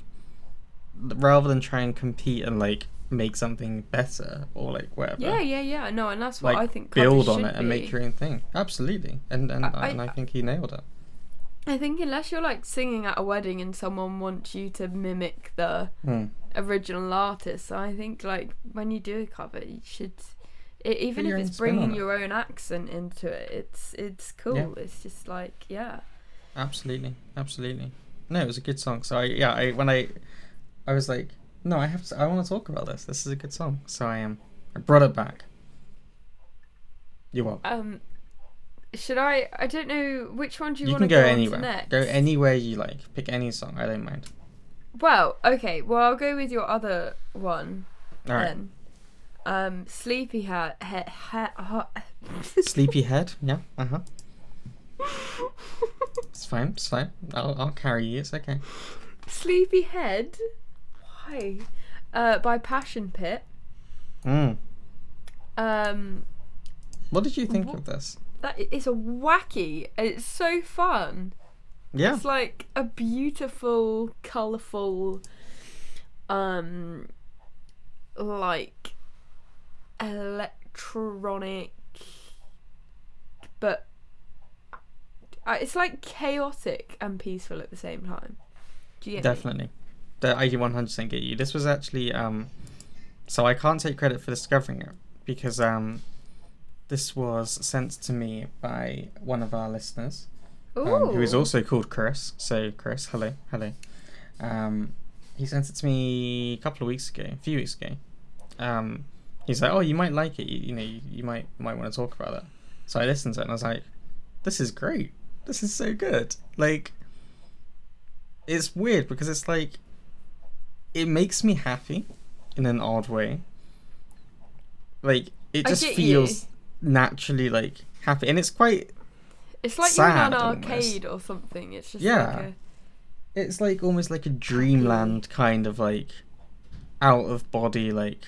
rather than try and compete and like make something better or like whatever Yeah, yeah, yeah. No, and that's what like I think. build on it and make your own thing. Absolutely, and and I- and I I- think he nailed it. I think unless you're like singing at a wedding and someone wants you to mimic the Hmm. original artist, so I think like when you do a cover, you should. i even if it's bringing it. your own accent into it, it's it's cool. Yeah. It's just like yeah. Absolutely, absolutely. No, it was a good song. So I yeah, I when I I was like, no, I have to. I want to talk about this. This is a good song. So I am. I brought it back. You what? Um, should I? I don't know which one do you, You want to go go, anywhere. next. Go anywhere you like. Pick any song. I don't mind. Well, okay. Well, I'll go with your other one All right. then. Um, Sleepy Hat. He, he, Sleepyhead. Yeah. Uh huh. It's fine. It's fine. I'll I'll carry you. It's okay. Sleepy Head. Why? Uh, by Passion Pit. Mm. Um, What did you think What- of this? That it's a wacky. It's so fun. Yeah. It's like a beautiful, colourful, um, like electronic, but uh, it's like chaotic and peaceful at the same time. Do you get me? Definitely. The I 100% get you. This was actually um so I can't take credit for discovering it because um this was sent to me by one of our listeners um, who is also called Chris. So Chris, hello, hello. Um he sent it to me a couple of weeks ago, a few weeks ago. Um he's like, "Oh, you might like it. You, you know, you, you might might want to talk about it." So I listened to it and I was like, "This is great. This is so good." Like it's weird because it's like it makes me happy in an odd way. Like it just feels naturally like happy, and it's quite. It's like you're in an almost. arcade or something. It's just Yeah. like a It's like almost like a dreamland kind of like out of body like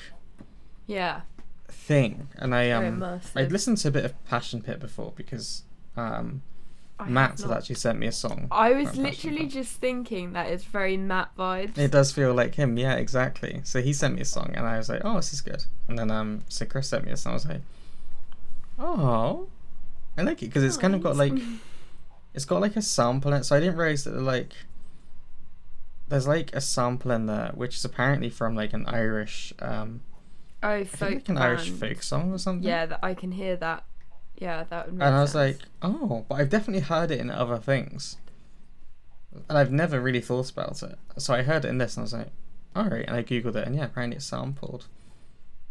yeah, thing, and I um. I'd listened to a bit of Passion Pit before because um I Matt had actually sent me a song. I was literally just thinking that it's very Matt vibes. It does feel like him, yeah, exactly. So he sent me a song, and I was like, "Oh, this is good." And then um, so Chris sent me a song. I was like, "Oh, I like it because it's kind of got like it's got like a sample in it." So I didn't realize that like there's like a sample in there, which is apparently from like an Irish, um, oh, I folk think like an Irish band. folk song or something. Yeah, that I can hear that. Yeah, that would make and I was sense. like, "Oh," but I've definitely heard it in other things, and I've never really thought about it. So I heard it in this, and I was like, "All right," and I googled it, and yeah, apparently it's sampled.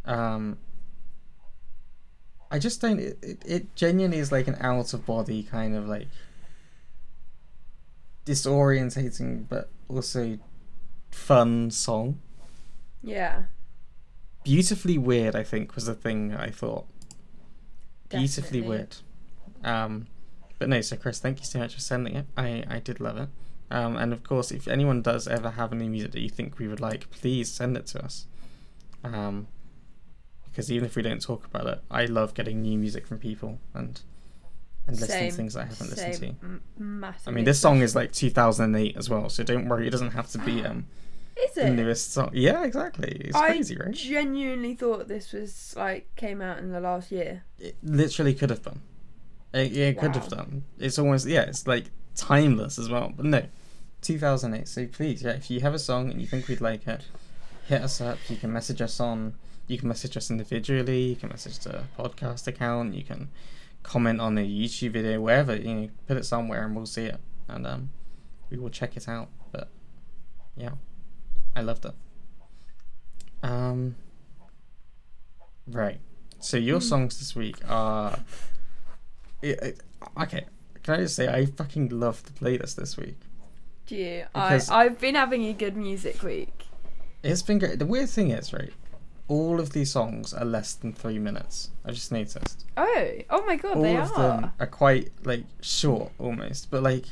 Um, I just don't. It, it, genuinely is like an out of body kind of like disorientating, but also fun song. yeah, Beautifully weird, I think, was the thing I thought. Beautifully weird. Um, but no, so Chris, thank you so much for sending it. I, I did love it. Um, and of course, if anyone does ever have any music that you think we would like, please send it to us. Um, because even if we don't talk about it, I love getting new music from people and and listening Same, to things I haven't listened to. m- I mean, this song is like 2008 as well, so don't worry, it doesn't have to be um Is the newest song. Yeah, exactly. It's I crazy, right? genuinely thought this was like came out in the last year. It literally could have done. It, it could have done. It's almost yeah, it's like timeless as well. But no, 2008. So please, yeah, if you have a song and you think we'd like it, hit us up. You can message us on. You can message us individually. You can message the podcast account. You can comment on a YouTube video, wherever you know, put it somewhere, and we'll see it, and um, we will check it out. But yeah, I loved it. Um, right. So your Hmm. songs this week are. It, it- okay, can I just say I fucking love the playlist this week. Do you? I I've been having a good music week. It's been great. The weird thing is, right? All of these songs are less than three minutes. I just noticed. Oh, oh my god, all they of are. them are quite like short almost, but like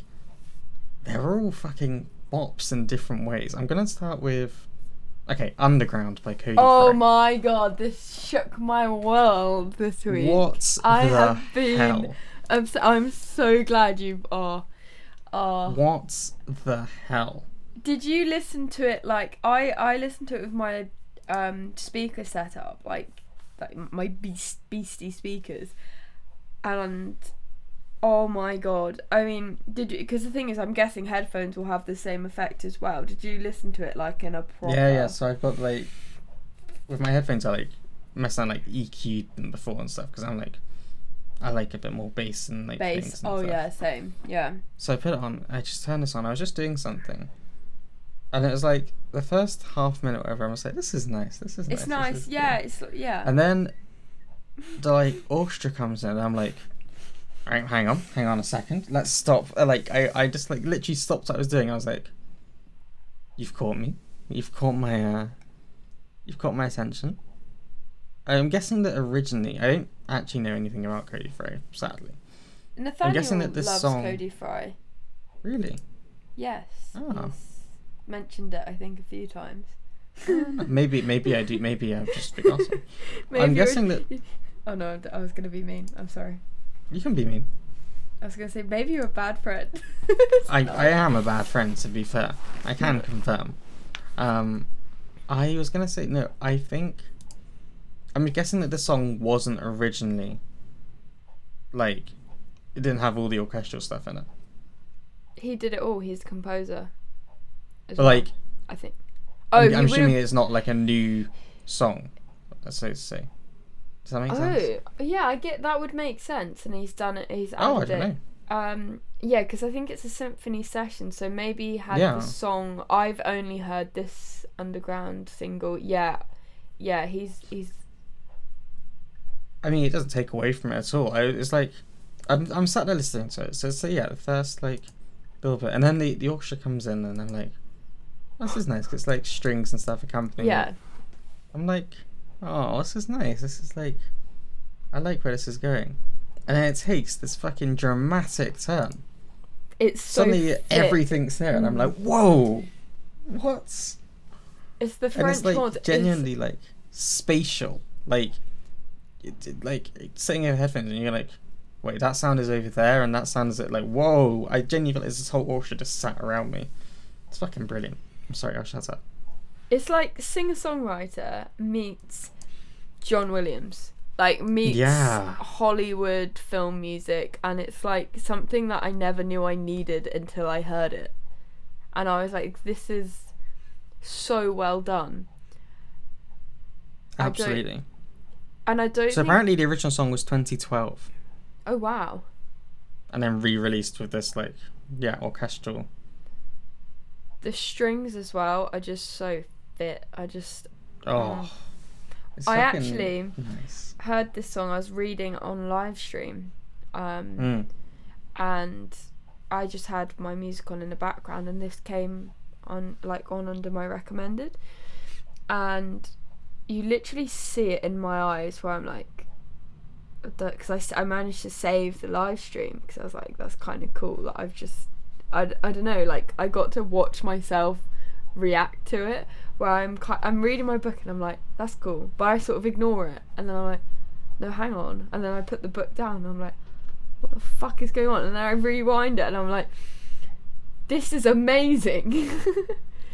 they're all fucking bops in different ways. I'm gonna start with okay, Underground by Cody. Oh my god, this shook my world this week. What I the have been- hell? I'm so, I'm so glad you are. are. What the hell? Did you listen to it like I I listened to it with my um speaker setup like like my beast beastie speakers and oh my god I mean did you because the thing is I'm guessing headphones will have the same effect as well did you listen to it like in a proper Yeah, yeah. So I've got like with my headphones, I like mess around like EQ'd before and stuff because I'm like I like a bit more bass and like things bass oh stuff. yeah same yeah So I put it on. I just turned this on. I was just doing something, and it was like the first half minute, or whatever. I was like, "This is nice. This is nice. it's nice. nice yeah good." it's yeah And then the like orchestra comes in, and I'm like, "All right, hang on, hang on a second. Let's stop." Uh, Like I, I just like literally stopped what I was doing. I was like, "You've caught me. You've caught my, uh, you've caught my attention." I'm guessing that originally, I don't actually know anything about Cody Fry, sadly. Nathaniel guessing that this loves song- Cody Fry Really? yes Oh. he's mentioned it I think a few times maybe, maybe I do. Maybe I've just forgotten. Maybe I'm guessing that Oh no, I was gonna be mean. I'm sorry. you can be mean. I was gonna say maybe you're a bad friend. I, I am a bad friend, to be fair. I can confirm. Um, I was gonna say no. I think I'm guessing that the song wasn't originally like it didn't have all the orchestral stuff in it. He did it all. He's a composer. But well, like, I think. Oh, I'm, I'm assuming it's not like a new song. So to say. Does that make sense? Oh, yeah, I get that would make sense, and he's done it. He's Oh, I added don't it. know. Um, yeah, because I think it's a symphony session, so maybe he had Yeah. the song. I've only heard this underground single. Yeah, yeah, he's he's I mean, it doesn't take away from it at all. I, it's like I'm I'm sat there listening to it. So so yeah, the first like little bit, and then the the orchestra comes in, and I'm like, this is nice. 'cause it's like strings and stuff accompanying. it. yeah. I'm like, oh, this is nice. This is like, I like where this is going. And then it takes this fucking dramatic turn. It's so Suddenly thick. everything's there, and I'm like, whoa, what? It's the French And it's like horns. It's- genuinely like spatial, like, it, it- like sitting in headphones, and you're like, wait, that sound is over there, and that sound is like, whoa! I genuinely feel like this whole orchestra just sat around me. It's fucking brilliant. I'm sorry, I'll shut up. It's like singer songwriter meets John Williams. Like meets Yeah. Hollywood film music and it's like something that I never knew I needed until I heard it. And I was like, this is so well done. I Absolutely. And I don't So think- apparently the original song was 2012. Oh wow. and then re-released with this like yeah orchestral The strings as well are just so fit. I just oh it's I actually- nice heard this song I was reading on live stream. Um mm. and I just had my music on in the background, and this came on like on under my recommended, and you literally see it in my eyes where I'm like, because I, I managed to save the live stream because I was like that's kind of cool that I've just I, I don't know like I got to watch myself react to it where I'm I'm reading my book and I'm like that's cool but I sort of ignore it and then I'm like no hang on and then I put the book down and I'm like what the fuck is going on? And then I rewind it and I'm like, this is amazing.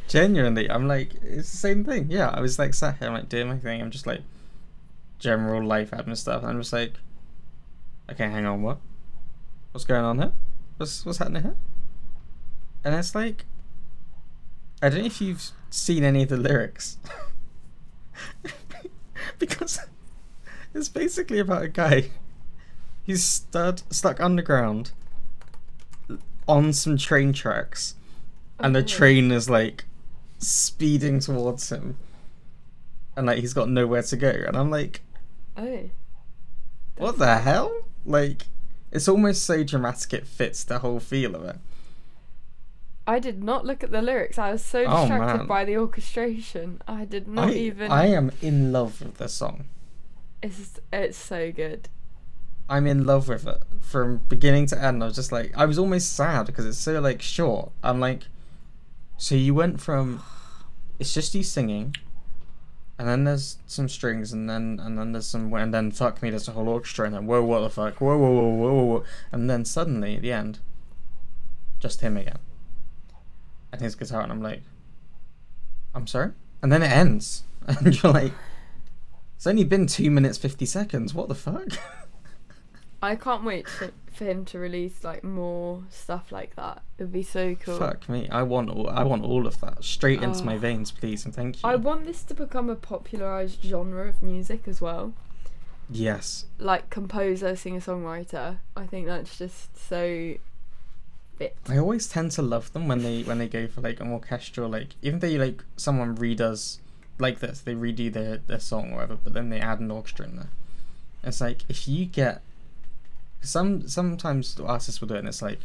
genuinely i'm like it's the same thing yeah i was like sat here i'm like doing my thing i'm just like general life admin stuff and i'm just like okay hang on what what's going on here what's what's happening here and it's like i don't know if you've seen any of the lyrics because it's basically about a guy He's stud, stuck underground on some train tracks, and the oh. train is like speeding towards him, and like he's got nowhere to go. And I'm like, oh. what the hell? Like, it's almost so dramatic it fits the whole feel of it. I did not look at the lyrics. I was so Oh, distracted man. by the orchestration. I did not I, even. I am in love with this song. It's it's so good. I'm in love with it from beginning to end. I was just like, I was almost sad because it's so like short. I'm like, so you went from, it's just you singing, and then there's some strings, and then and then there's some, and then fuck me, there's a whole orchestra, and then whoa, what the fuck, whoa, whoa, whoa, whoa, whoa, whoa, and then suddenly at the end, just him again, and his guitar, and I'm like, I'm sorry, and then it ends, and you're like, it's only been two minutes fifty seconds. What the fuck? I can't wait to, for him to release like more stuff like that. It would be so cool. Fuck me! I want all. I want all of that straight into my Oh. veins, please, and thank you. I want this to become a popularized genre of music as well. yes, Like composer, singer, songwriter. I think that's just so I always tend to love them when they when they go for like an orchestral, like even though like someone redoes like this, they redo their their song or whatever, but then they add an orchestra in there. It's like if you get some sometimes the artists will do it, and it's like.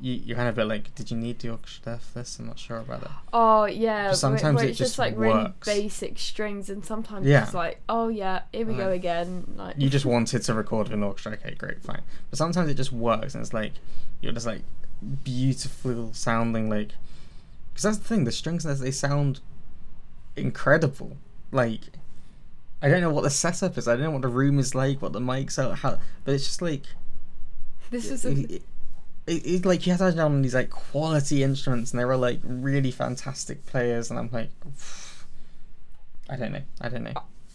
You, you're kind of a bit like, did you need the orchestra for this? I'm not sure about it. Oh yeah, But sometimes where it it's just, just like really basic strings, and sometimes Yeah. it's like, oh yeah, here we go again. Like you just wanted to record an orchestra. Okay, great, fine. But sometimes it just works, and it's like you're just like beautiful sounding, like because that's the thing. The strings they sound incredible. Like I don't know what the setup is. I don't know what the room is like, what the mics are, how. But it's just like this is a, it, it, it, like he have on these like quality instruments, and they were like really fantastic players, and I'm like. I don't know. I don't know.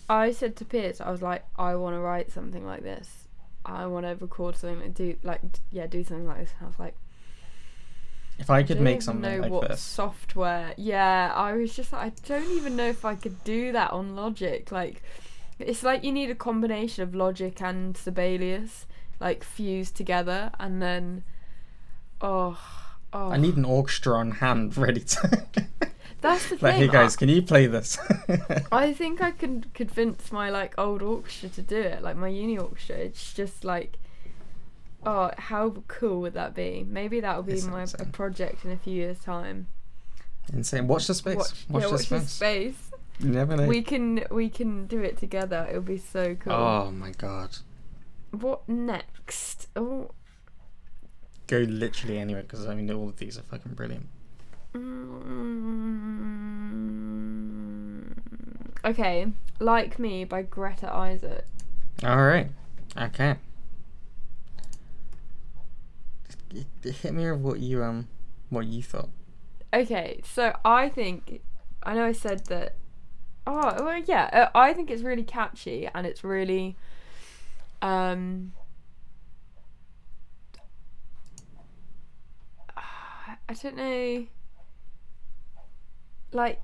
I said to Piers, I was like, I want to write something like this. I want to record something like do like yeah, do something like this. I was like, If I I could don't make something know like what this, software. Yeah, I was just like, I don't even know if I could do that on Logic. Like, it's like you need a combination of Logic and Sibelius, like fused together, and then, oh, oh. I need an orchestra on hand ready to. That's the like, thing. hey guys, I- can you play this? I think I can convince my like old orchestra to do it, like my uni orchestra. It's just like, oh, how cool would that be? Maybe that will be It's my insane. project in a few years' time. Insane. Watch the space. Watch, Watch, yeah, the watch space. this space. You never know. We can we can do it together. It'll be so cool. Oh my god. What next? Oh, Go literally anywhere because I mean all of these are fucking brilliant. mm, okay, like me by Greta Isaac. All right. Okay. Hit me with what you um what you thought. Okay, so I think I know I said that. Oh well, yeah. Uh, I think it's really catchy and it's really. Um. I don't know. Like.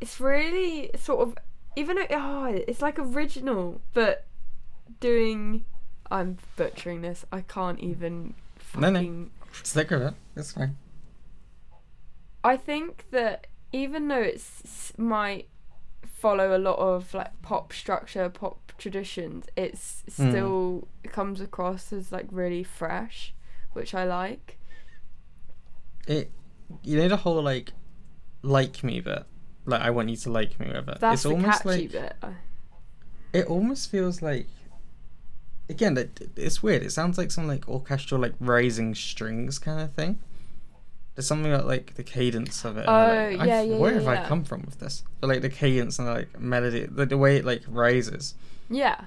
It's really sort of even though oh, it's like original, but doing. I'm butchering this. I can't even. No, no. fucking Stick with it. It's fine. I think that even though it's might follow a lot of like pop structure, pop traditions, it's Mm. still comes across as like really fresh, which I like. It you know the whole like like me bit. Like I want you to like me with it. That's it's the almost catchy like bit. It almost feels like again it, it's weird it sounds like some like orchestral like rising strings kind of thing there's something about like the cadence of it and, Oh, like, yeah, yeah, where yeah, have i come from with this but like the cadence and like melody the, the way it like rises Yeah,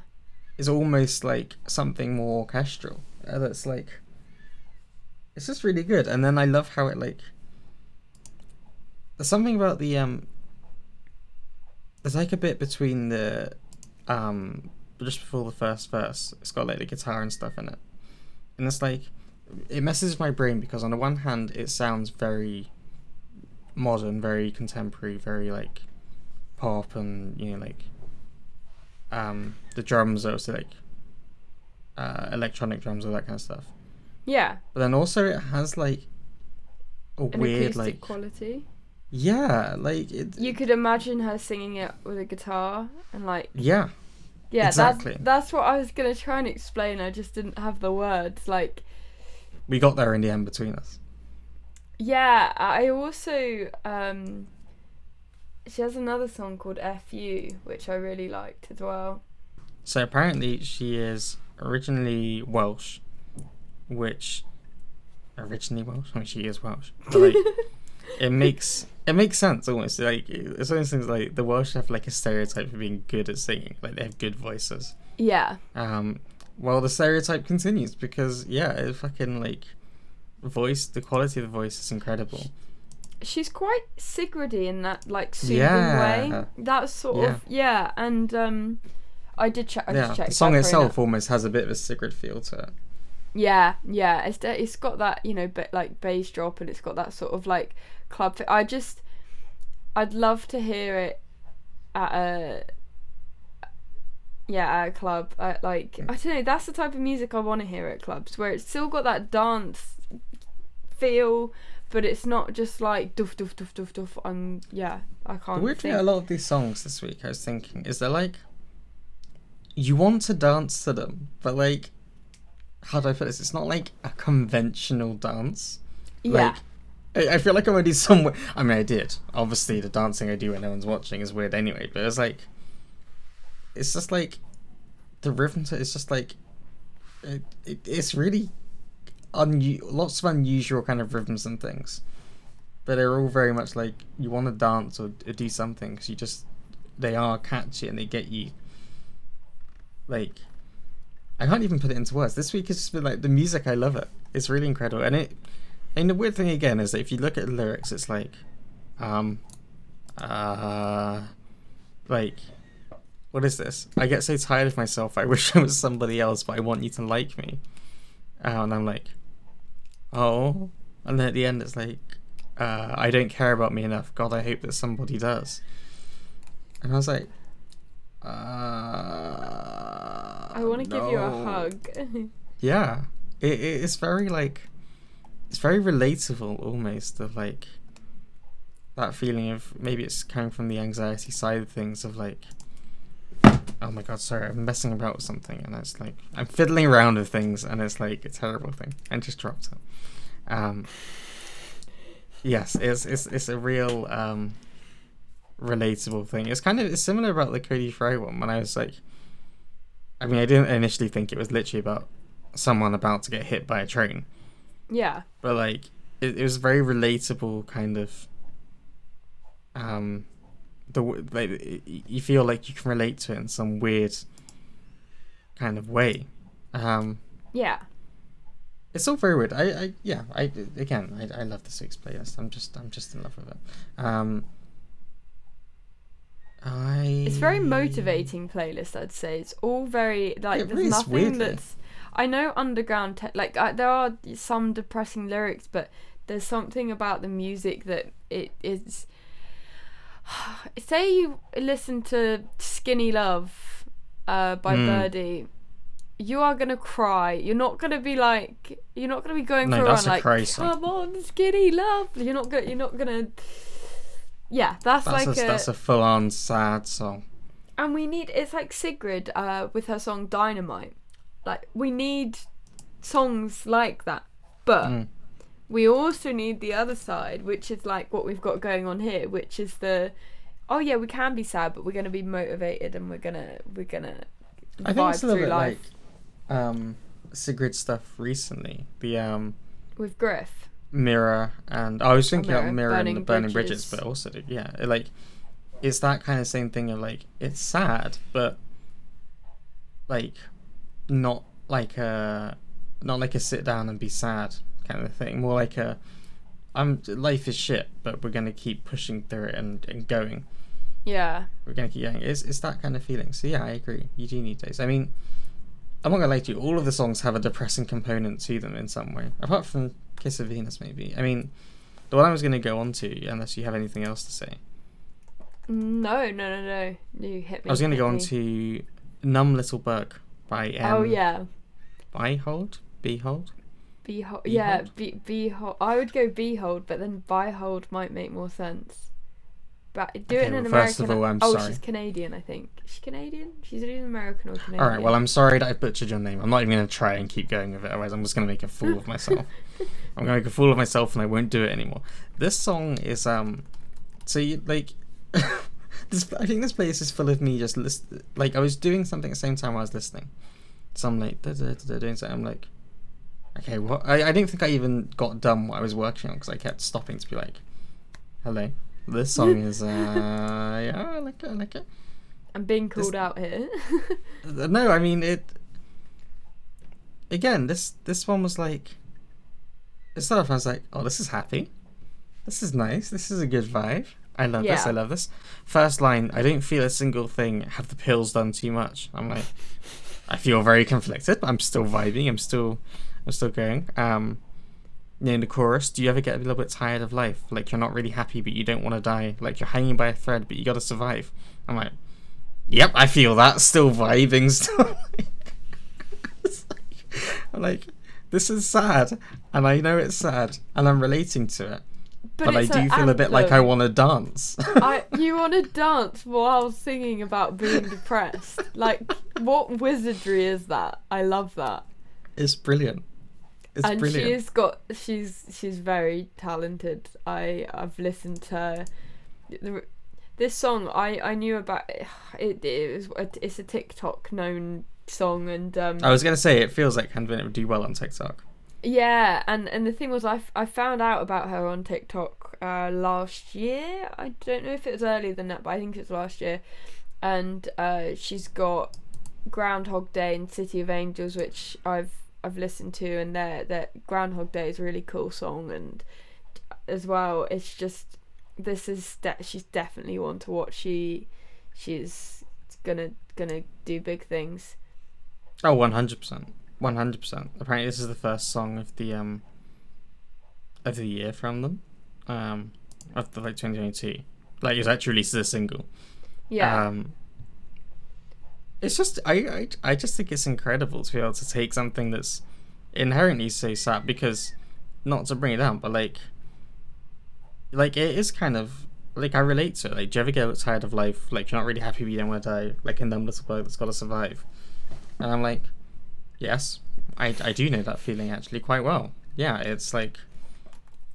is almost like something more orchestral that's like it's just really good. And then i love how it like there's something about the um there's like a bit between the um just before the first verse it's got like the guitar and stuff in it. And it's like it messes my brain because on the one hand it sounds very modern very contemporary very like pop and you know like um the drums are also like uh electronic drums all that kind of stuff yeah. but then also it has like a An weird like quality. yeah like it You could imagine her singing it with a guitar and like yeah yeah, Exactly. that's that's what I was gonna try and explain. I just didn't have the words. Like we got there in the end between us. Yeah, I also um she has another song called FU, which I really liked as well. So apparently she is originally Welsh, which originally Welsh. I mean, she is Welsh, but like it makes it makes sense almost. Like it's one of things like the Welsh have like a stereotype of being good at singing, like they have good voices. Yeah. Um, well, the stereotype continues because yeah, it fucking like voice, the quality of the voice is incredible. She's quite Sigridy in that like soothing Yeah. way. That sort Yeah. of yeah, and um I did check I yeah, just checked the song itself almost has a bit of a Sigrid feel to it. Yeah, yeah. It's it's got that you know, bit like bass drop, and it's got that sort of like club. Fi- I just, I'd love to hear it at a, yeah, at a club. At like I don't know. That's the type of music I want to hear at clubs, where it's still got that dance feel, but it's not just like doof doof doof doof doof. And yeah, I The can't. weird thing, think. a lot of these songs this week, I was thinking, is they're like, you want to dance to them, but like, how do I put this? It's not like a conventional dance. yeah, Like, I I feel like I'm already somewhere. I mean, I did. Obviously, the dancing I do when no one's watching is weird anyway. But it's like, it's just like, the rhythm to it's just like, it, it, it's really, unu- lots of unusual kind of rhythms and things. But they're all very much like you want to dance or, or do something because you just they are catchy and they get you. Like, I can't even put it into words. This week has just been like the music. I love it. It's really incredible, and it. And the weird thing again is that if you look at the lyrics, it's like, um, uh, like, what is this? I get so tired of myself. I wish I was somebody else, but I want you to like me. Uh, and I'm like, oh. And then at the end, it's like, uh, I don't care about me enough. God, I hope that somebody does. And I was like, uh, I want to give you a hug. Yeah, it, it it's very like it's very relatable almost of like that feeling of maybe it's coming from the anxiety side of things of like oh my god sorry I'm messing about with something and it's like I'm fiddling around with things and it's like a terrible thing. And just dropped it. Um yes it's it's it's a real um relatable thing. It's kind of it's similar about the Cody Fry one when I was like I mean I didn't initially think it was literally about someone about to get hit by a train. Yeah, but like it, it was very relatable kind of um the like you feel like you can relate to it in some weird kind of way. Um yeah. it's all very weird. I i yeah i again i, I love this week's playlist i'm just i'm just in love with it. Um i It's very motivating playlist, I'd say. It's all very like It there's really is, nothing weirdly. that's. I know underground te- like I, there are some depressing lyrics, but there's something about the music that it is. Say you listen to "Skinny Love" uh, by Mm. Birdy, you are gonna cry. You're not gonna be like you're not gonna be going No, for a run a like cry come on, skinny love. You're not gonna. You're not gonna. Yeah, that's, that's like a, that's a full-on sad song and we need it's like Sigrid uh, with her song Dynamite. Like we need songs like that, but Mm. we also need the other side, which is like what we've got going on here, which is the oh yeah, we can be sad, but we're gonna be motivated and we're gonna we're gonna I think it's a little bit life like um Sigrid stuff recently. The um with Griff. Mirror and I was thinking Mirror, about Mirror and Burning the Burning Bridges. Bridges. but also yeah, like it's that kind of same thing of like it's sad, but like not like a not like a sit down and be sad kind of thing. More like a I'm life is shit, but we're gonna keep pushing through it and, and going. Yeah, We're gonna keep going. It's it's that kind of feeling. So yeah, I agree. You do need those. I mean, I'm not gonna lie to you. All of the songs have a depressing component to them in some way, apart from "Kiss of Venus." Maybe. I mean, the one I was gonna go on to, unless you have anything else to say, no, no, no, no. You hit me. I was gonna go on me. to "Numb Little Bug" by um, oh yeah, Behold, Behold. behold. Yeah, be behold. I would go behold, but then behold might make more sense. But do Okay, it in an American. first of all, I'm oh, sorry. she's Canadian, I think. Is she Canadian? She's either American or Canadian. All right. Well, I'm sorry that I butchered your name. I'm not even gonna try and keep going with it. Otherwise, I'm just gonna make a fool of myself. I'm gonna make a fool of myself and I won't do it anymore. This song is um, so you like. this I think this place is full of me just list like I was doing something at the same time I was listening. So I'm like da, da, da, doing something. I'm like, okay, what? I, I didn't think I even got done what I was working on because I kept stopping to be like, hello, this song is uh yeah I like it I like it. I'm being This- called out here. No, I mean it. Again, this this one was like. It started off. I was like, "Oh, this is happy. This is nice. This is a good vibe. I love this. I love this." First line, I don't feel a single thing. Have the pills done too much? I'm like, I feel very conflicted, but I'm still vibing. I'm still, I'm still going. Um, in the chorus, do you ever get a little bit tired of life? Like you're not really happy, but you don't want to die. Like you're hanging by a thread, but you got to survive. I'm like, Yep, I feel that. Still vibing. Still. Like- I'm like, this is sad, and I know it's sad, and I'm relating to it, but, I do feel a bit like I want to dance. I you want to dance while singing about being depressed? Like, what wizardry is that? I love that. it's brilliant. It's and brilliant. she's got she's she's very talented. I I've listened to. The- This song I I knew about it. It was it's a TikTok known song and um I was gonna say it feels like Hand it would do well on TikTok. yeah and and the thing was I, f- I found out about her on TikTok uh last year. I don't know if it was earlier than that, but I think it's last year. And uh she's got Groundhog Day and City of Angels, which I've I've listened to, and their that Groundhog Day is a really cool song, and as well, it's just this is de- she's definitely one to watch. She she's gonna gonna do big things. Oh, one hundred percent, one hundred percent. Apparently, this is the first song of the um of the year from them, um of the like twenty twenty two. Like, it's actually released as a single. Yeah, Um, it's just I, I I just think it's incredible to be able to take something that's inherently so sad because not to bring it down, but like like it is kind of like I relate to it. Like, do you ever get tired of life? Like you're not really happy, but you don't want to die. Like a numb little boy that's got to survive. And I'm like, yes, I I do know that feeling actually quite well. Yeah, it's like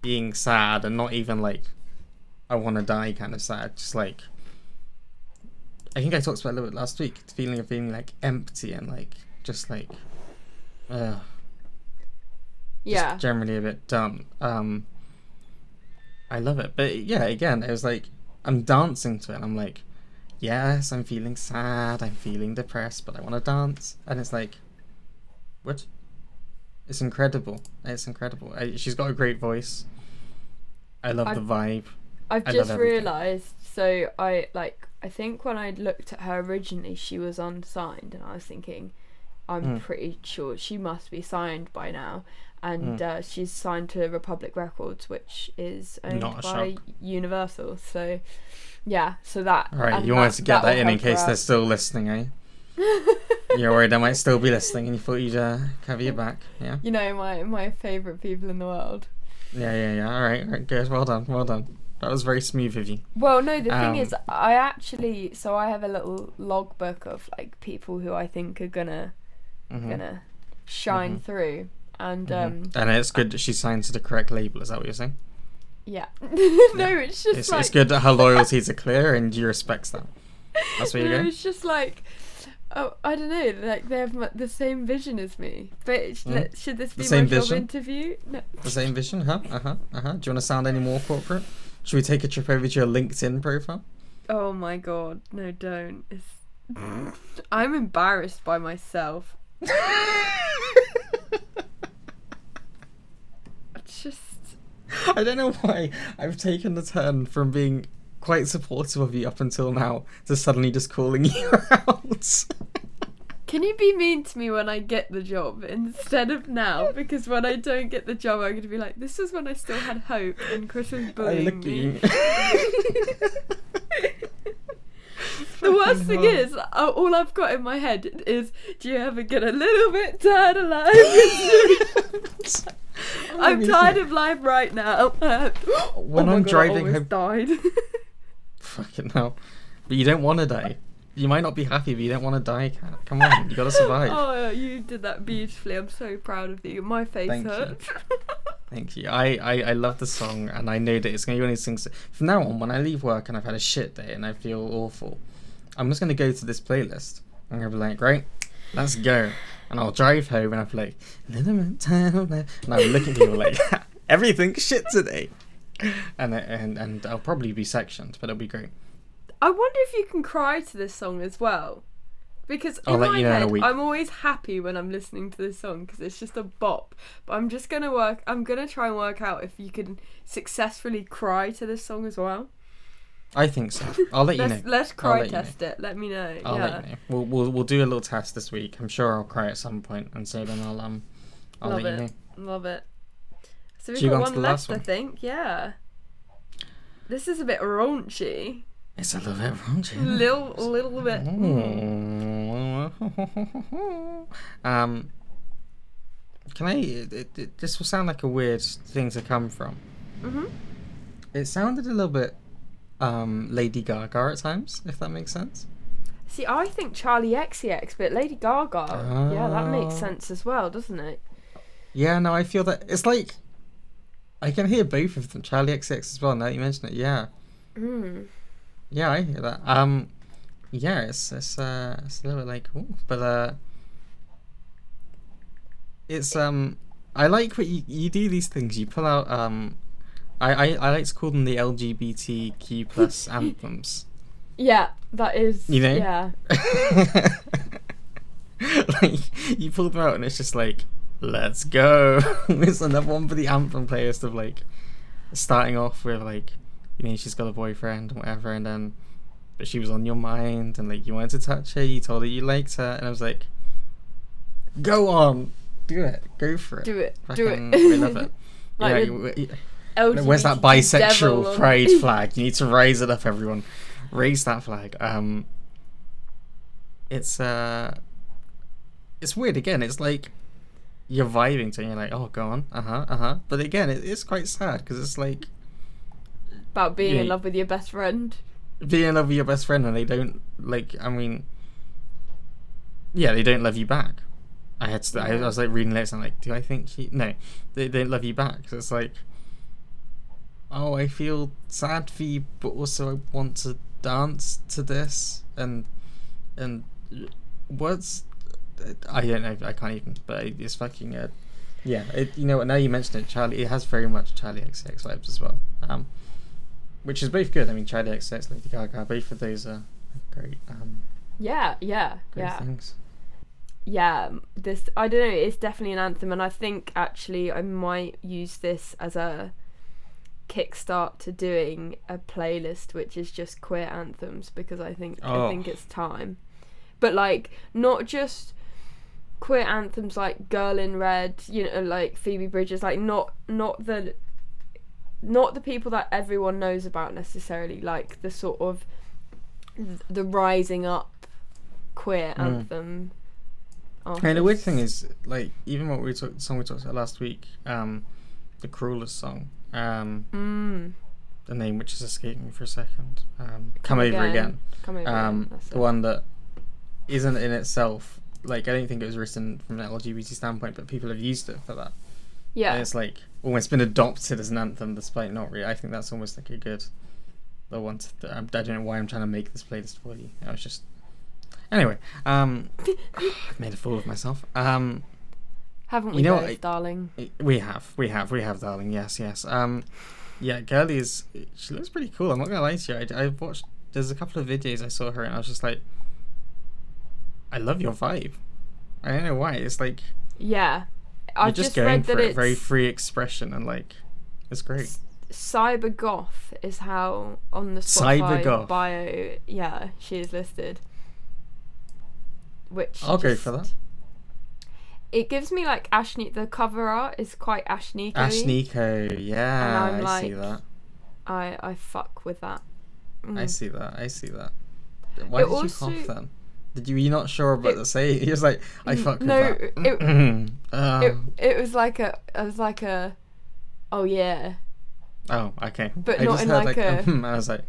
being sad and not even like I want to die kind of sad. Just like I think I talked about a little bit last week. The feeling of being like empty and like just like uh, just yeah, generally a bit dumb. Um, I love it, but yeah, again, it was like I'm dancing to it. and I'm like, yes, I'm feeling sad. I'm feeling depressed, but I want to dance, and it's like, what? It's incredible. It's incredible. I, she's got a great voice. I love I've- the vibe. I've I just realised. So I like I think when I looked at her originally, she was unsigned, and I was thinking, I'm Mm. pretty sure she must be signed by now. And Mm. uh, she's signed to Republic Records, which is owned by. Universal. So yeah, so that. All right, you wanted to get will that in in case they're still listening, eh? You're worried I might still be listening, and you thought you'd uh, cover your back, yeah? You know my my favorite people in the world. Yeah, yeah, yeah. All right, all right, good. Well done, well done. That was very smooth of you. Well, no, the Um, thing is, I actually so I have a little logbook of like people who I think are gonna Mhm. gonna shine Mhm. through, and Mhm. um and it's good that she signed to the correct label. Is that what you're saying? yeah, no, it's just It's, like it's good that her loyalties are clear and you respect that. That's where you no, go? It's just like. Oh, I don't know. Like they have the same vision as me, but Mm. should this The be same my job interview? No. The same vision, huh? Uh huh. Uh huh. Do you want to sound any more corporate? Should we take a trip over to your LinkedIn profile? Oh my god, no, don't. It's. I'm embarrassed by myself. It's just. I don't know why I've taken the turn from being quite supportive of you up until now to suddenly just calling you out. Can you be mean to me when I get the job instead of now? Because when I don't get the job, I'm going to be like, this is when I still had hope and Chris was bullying me. you. The worst thing hell. is, uh, all I've got in my head is, do you ever get a little bit tired of life? I'm tired of life right now. When Oh I'm God, driving home- died. Fucking hell. But you don't want to die. You might not be happy, but you don't want to die. Come on, you gotta survive. oh, you did that beautifully. I'm so proud of you. My face Thank you. hurts. Thank you. I, I, I love the song, and I know that it's going to be one of these things. From now on, when I leave work and I've had a shit day and I feel awful, I'm just going to go to this playlist. I'm going to be like, right, let's go. And I'll drive home and I'll be like, time, and I'll look at people like, everything's shit today. And, and and I'll probably be sectioned, but it'll be great. I wonder if you can cry to this song as well. Because I'll in my you know head, week. I'm always happy when I'm listening to this song because it's just a bop. But I'm just gonna work. I'm gonna try and work out if you can successfully cry to this song as well. I think so. I'll let you know. Let's cry let you know. test it. Let me know. I'll yeah, let you know. We'll, we'll we'll do a little test this week. I'm sure I'll cry at some point, and so then I'll um I'll Love let you it. know. love it. So we've got one left, I think. Yeah. This is a bit raunchy. It's a little bit raunchy. Little little bit. Mm. um, can I? It, it- this will sound like a weird thing to come from. Mhm. It sounded a little bit um Lady Gaga at times, if that makes sense. See, I think Charli XCX, but Lady Gaga. Yeah, that makes Oh. sense as well, doesn't it? Yeah, no, I feel that it's like I can hear both of them, Charli XCX as well. Now that you mention it, yeah, Mm. yeah, I hear that. Um, yeah, it's it's uh it's a little bit like, ooh, but uh, it's um, I like what you you do these things. You pull out um, I I, I like to call them the LGBTQ plus anthems. Yeah, that is. You know? Yeah. like you pull them out and it's just like let's go it's another one for the anthem playlist of like starting off with like you know she's got a boyfriend and whatever and then but she was on your mind and like you wanted to touch her you told her you liked her and i was like go on do it go for it Do it. Do it. we love it Like yeah, LGBT Where's that bisexual on- pride flag? You need to raise it up, everyone. Raise that flag. Um, it's uh, it's weird. Again, it's like you're vibing to, it, and you're like, oh, go on, uh huh, uh huh. But again, it, it's quite sad because it's like About being in love with your best friend. being in love with your best friend, and they don't like. I mean, yeah, they don't love you back. I had to, I, I was like reading lyrics and I'm like, do I think she? No, they don't love you back. So it's like, oh, I feel sad for you, but also I want to dance to this and and what's I don't know. I can't even. But it's fucking. Uh, yeah, it, you know what? Now you mention it, Charlie. It has very much Charli XCX vibes as well. Um, which is both good. I mean, Charli XCX, Lady Gaga, both of those are great. Um, Yeah, yeah, great yeah. things. yeah this i don't know it's definitely an anthem and i think actually i might use this as a kickstart to doing a playlist which is just queer anthems because i think Oh. i think it's time but like not just queer anthems like girl in red you know like phoebe bridgers like not not the not the people that everyone knows about necessarily like the sort of the rising up queer Mm. anthem And the weird thing is, like, even what we talked, song we talked about last week, um, the cruelest song, um, Mm, the name which is escaping me for a second, um, come, Come over Again. again. come over. Um, that's the it. one that isn't in itself like I don't think it was written from an LGBT standpoint, but people have used it for that. Yeah. And it's like almost been adopted as an anthem, despite not really. I think that's almost like a good the one. To, I don't know why I'm trying to make this playlist for you. I was just anyway. Um, I've made a fool of myself. Um, Haven't we you know both, what, darling? we have, we have, we have, darling. Yes, yes. Um, yeah, Girlie is. She looks pretty cool. I'm not gonna lie to you. I, I've watched. There's a couple of videos I saw her, and I was just like, I love your vibe. I don't know why. It's like Yeah. I just, just going read for that it. it's Very free expression and like, it's great. cyber goth is how on the Spotify bio, yeah, she is listed. Which I'll go for just- It gives me like Ashni. The cover art is quite Ashni. Ash Nico, yeah, I'm I see that. I I fuck with that. I Mm. see that. I see that. Why It did you cough then? Did you? Were you not sure about It- the say? He was like, I Mm, fuck with no, that. it- Um, It it was like a it was like a, oh yeah. oh, okay. but I not just in like like, a- "Mhm," I was like, "Mhm,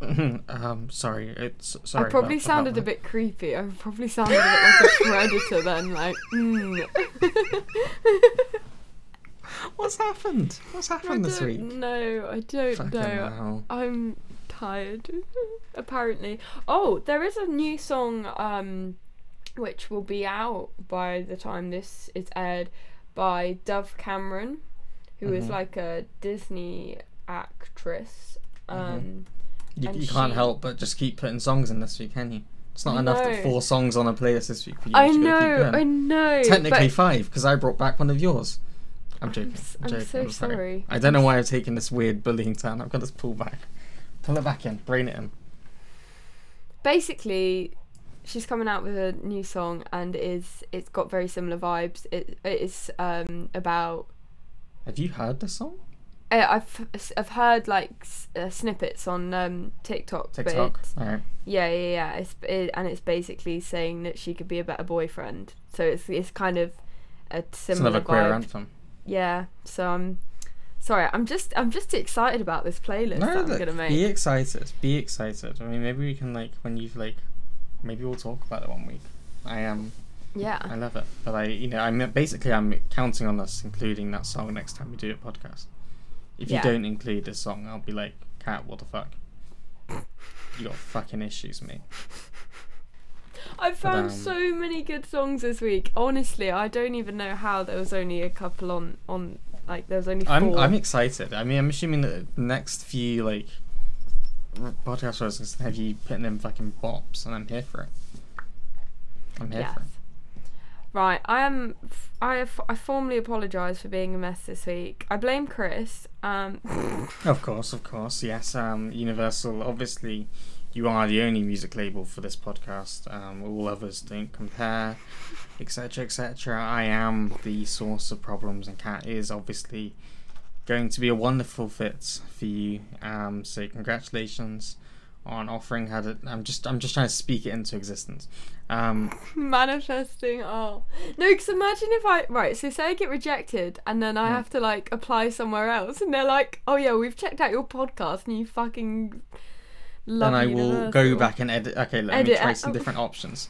um, sorry, it's sorry. I probably about- sounded about a bit creepy. I probably sounded a bit like a predator then, like. Mm. What's happened? What's I happened this week? know. I don't Fucking know. hell. I'm tired. Apparently. Oh, there is a new song um which will be out by the time this is aired by Dove Cameron, who is Mhm. like a Disney actress. Um Mhm. You, you can't she- help but just keep putting songs in this week, can you? It's not I enough know. that four songs on a playlist this week for you. I know, going. I know. Technically but five, because I brought back one of yours. I'm joking. I'm, I'm joking. so I'm sorry. sorry. I don't know why I've taken this weird bullying turn. I've got to pull back. Pull it back in. Brain it in. basically she's coming out with a new song and it is it's got very similar vibes. It it is um about Have you heard the song? Uh, I've I've heard like uh, snippets on um, TikTok. TikTok. it's- Alright. yeah, yeah, yeah. It's it, and it's basically saying that she could be a better boyfriend. So it's it's kind of a It's similar another queer vibe. anthem. Yeah. So I'm sorry. I'm just I'm just excited about this playlist that I'm gonna make. Be excited. Be excited. I mean, maybe we can like when you've like, maybe we'll talk about it one week. I am. I Yeah. I love it. But I, you know, I'm basically I'm counting on us including that song next time we do a podcast. If Yeah. you don't include this song, I'll be like, Kat, what the fuck? You got fucking issues, mate. I found um, so many good songs this week. Honestly, I don't even know how there was only a couple on on like there was only 4 I'm I'm excited. I mean, I'm assuming that the next few like podcast shows have you putting in fucking bops, and I'm here for it. I'm here Yes. for it. Right, I am. I have, I formally apologise for being a mess this week. I blame Chris. Um, Of course, of course, yes. Um, Universal, obviously, you are the only music label for this podcast. Um, all others don't compare, etc., etc. I am the source of problems, and Kat is obviously going to be a wonderful fit for you. Um, so congratulations on offering her. To, I'm just, I'm just trying to speak it into existence. Um, manifesting. Oh no, because imagine if I right. So say I get rejected, and then I Hmm. have to like apply somewhere else, and they're like, "Oh yeah, we've checked out your podcast, and you fucking love then I will go back and edit. Okay, let Edit me try some different options.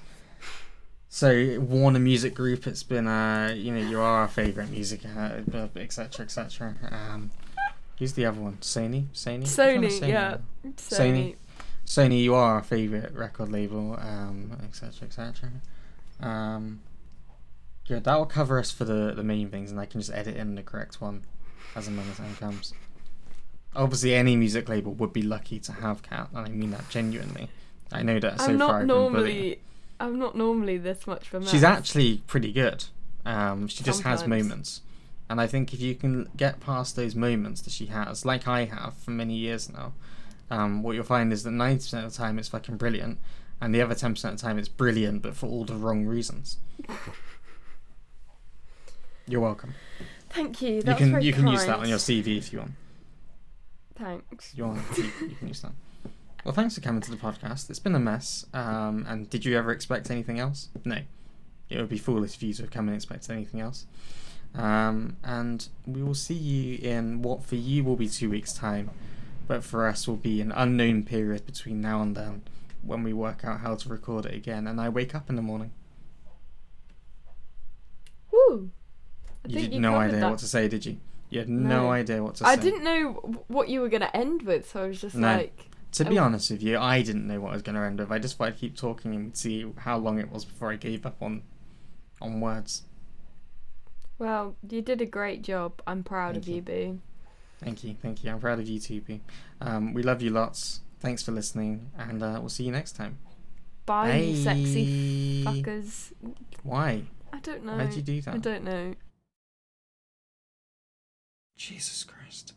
So Warner Music Group, it's been uh, you know, you are our favorite music, uh, etc. etc. Um, who's the other one? Sony, Sony, is Sony, yeah. now? Sony. Sony, you are our favorite record label, um, etc. etc. Um, good. That will cover us for the the main things, and I can just edit in the correct one as and when the time comes. Obviously, any music label would be lucky to have Kat, and I mean that genuinely. I know that so I'm far. not bullying. normally. I'm not normally this much of a mess. She's actually pretty good. Um, she just has moments, and I think if you can get past those moments that she has, like I have for many years now, um, what you'll find is that ninety percent of the time it's fucking brilliant, and the other ten percent of the time it's brilliant, but for all the wrong reasons. You're welcome. Thank you. You That's can you can use that on your CV if you want. Thanks. You want you, you can use that. Well, thanks for coming to the podcast. It's been a mess. Um, and did you ever expect anything else? No. It would be foolish of you to have come and expected anything else. Um, and we will see you in what for you will be two weeks' time, but for us will be an unknown period between now and then when we work out how to record it again. And I wake up in the morning. Woo. I You had you no idea that. what to say, did you? You had no, No. idea what to I say. I didn't know what you were gonna end with, so I was just No. like, To be Oh. honest with you, I didn't know what I was going to end with. I just thought I'd keep talking and see how long it was before I gave up on, on words. "Well, you did a great job. I'm proud Thank of you. you, Boo." Thank you, thank you. I'm proud of you too, Um, we love you lots. Thanks for listening, and uh, we'll see you next time. Bye, Bye. you sexy fuckers. Why? I don't know. Why'd you do that? I don't know. Jesus Christ.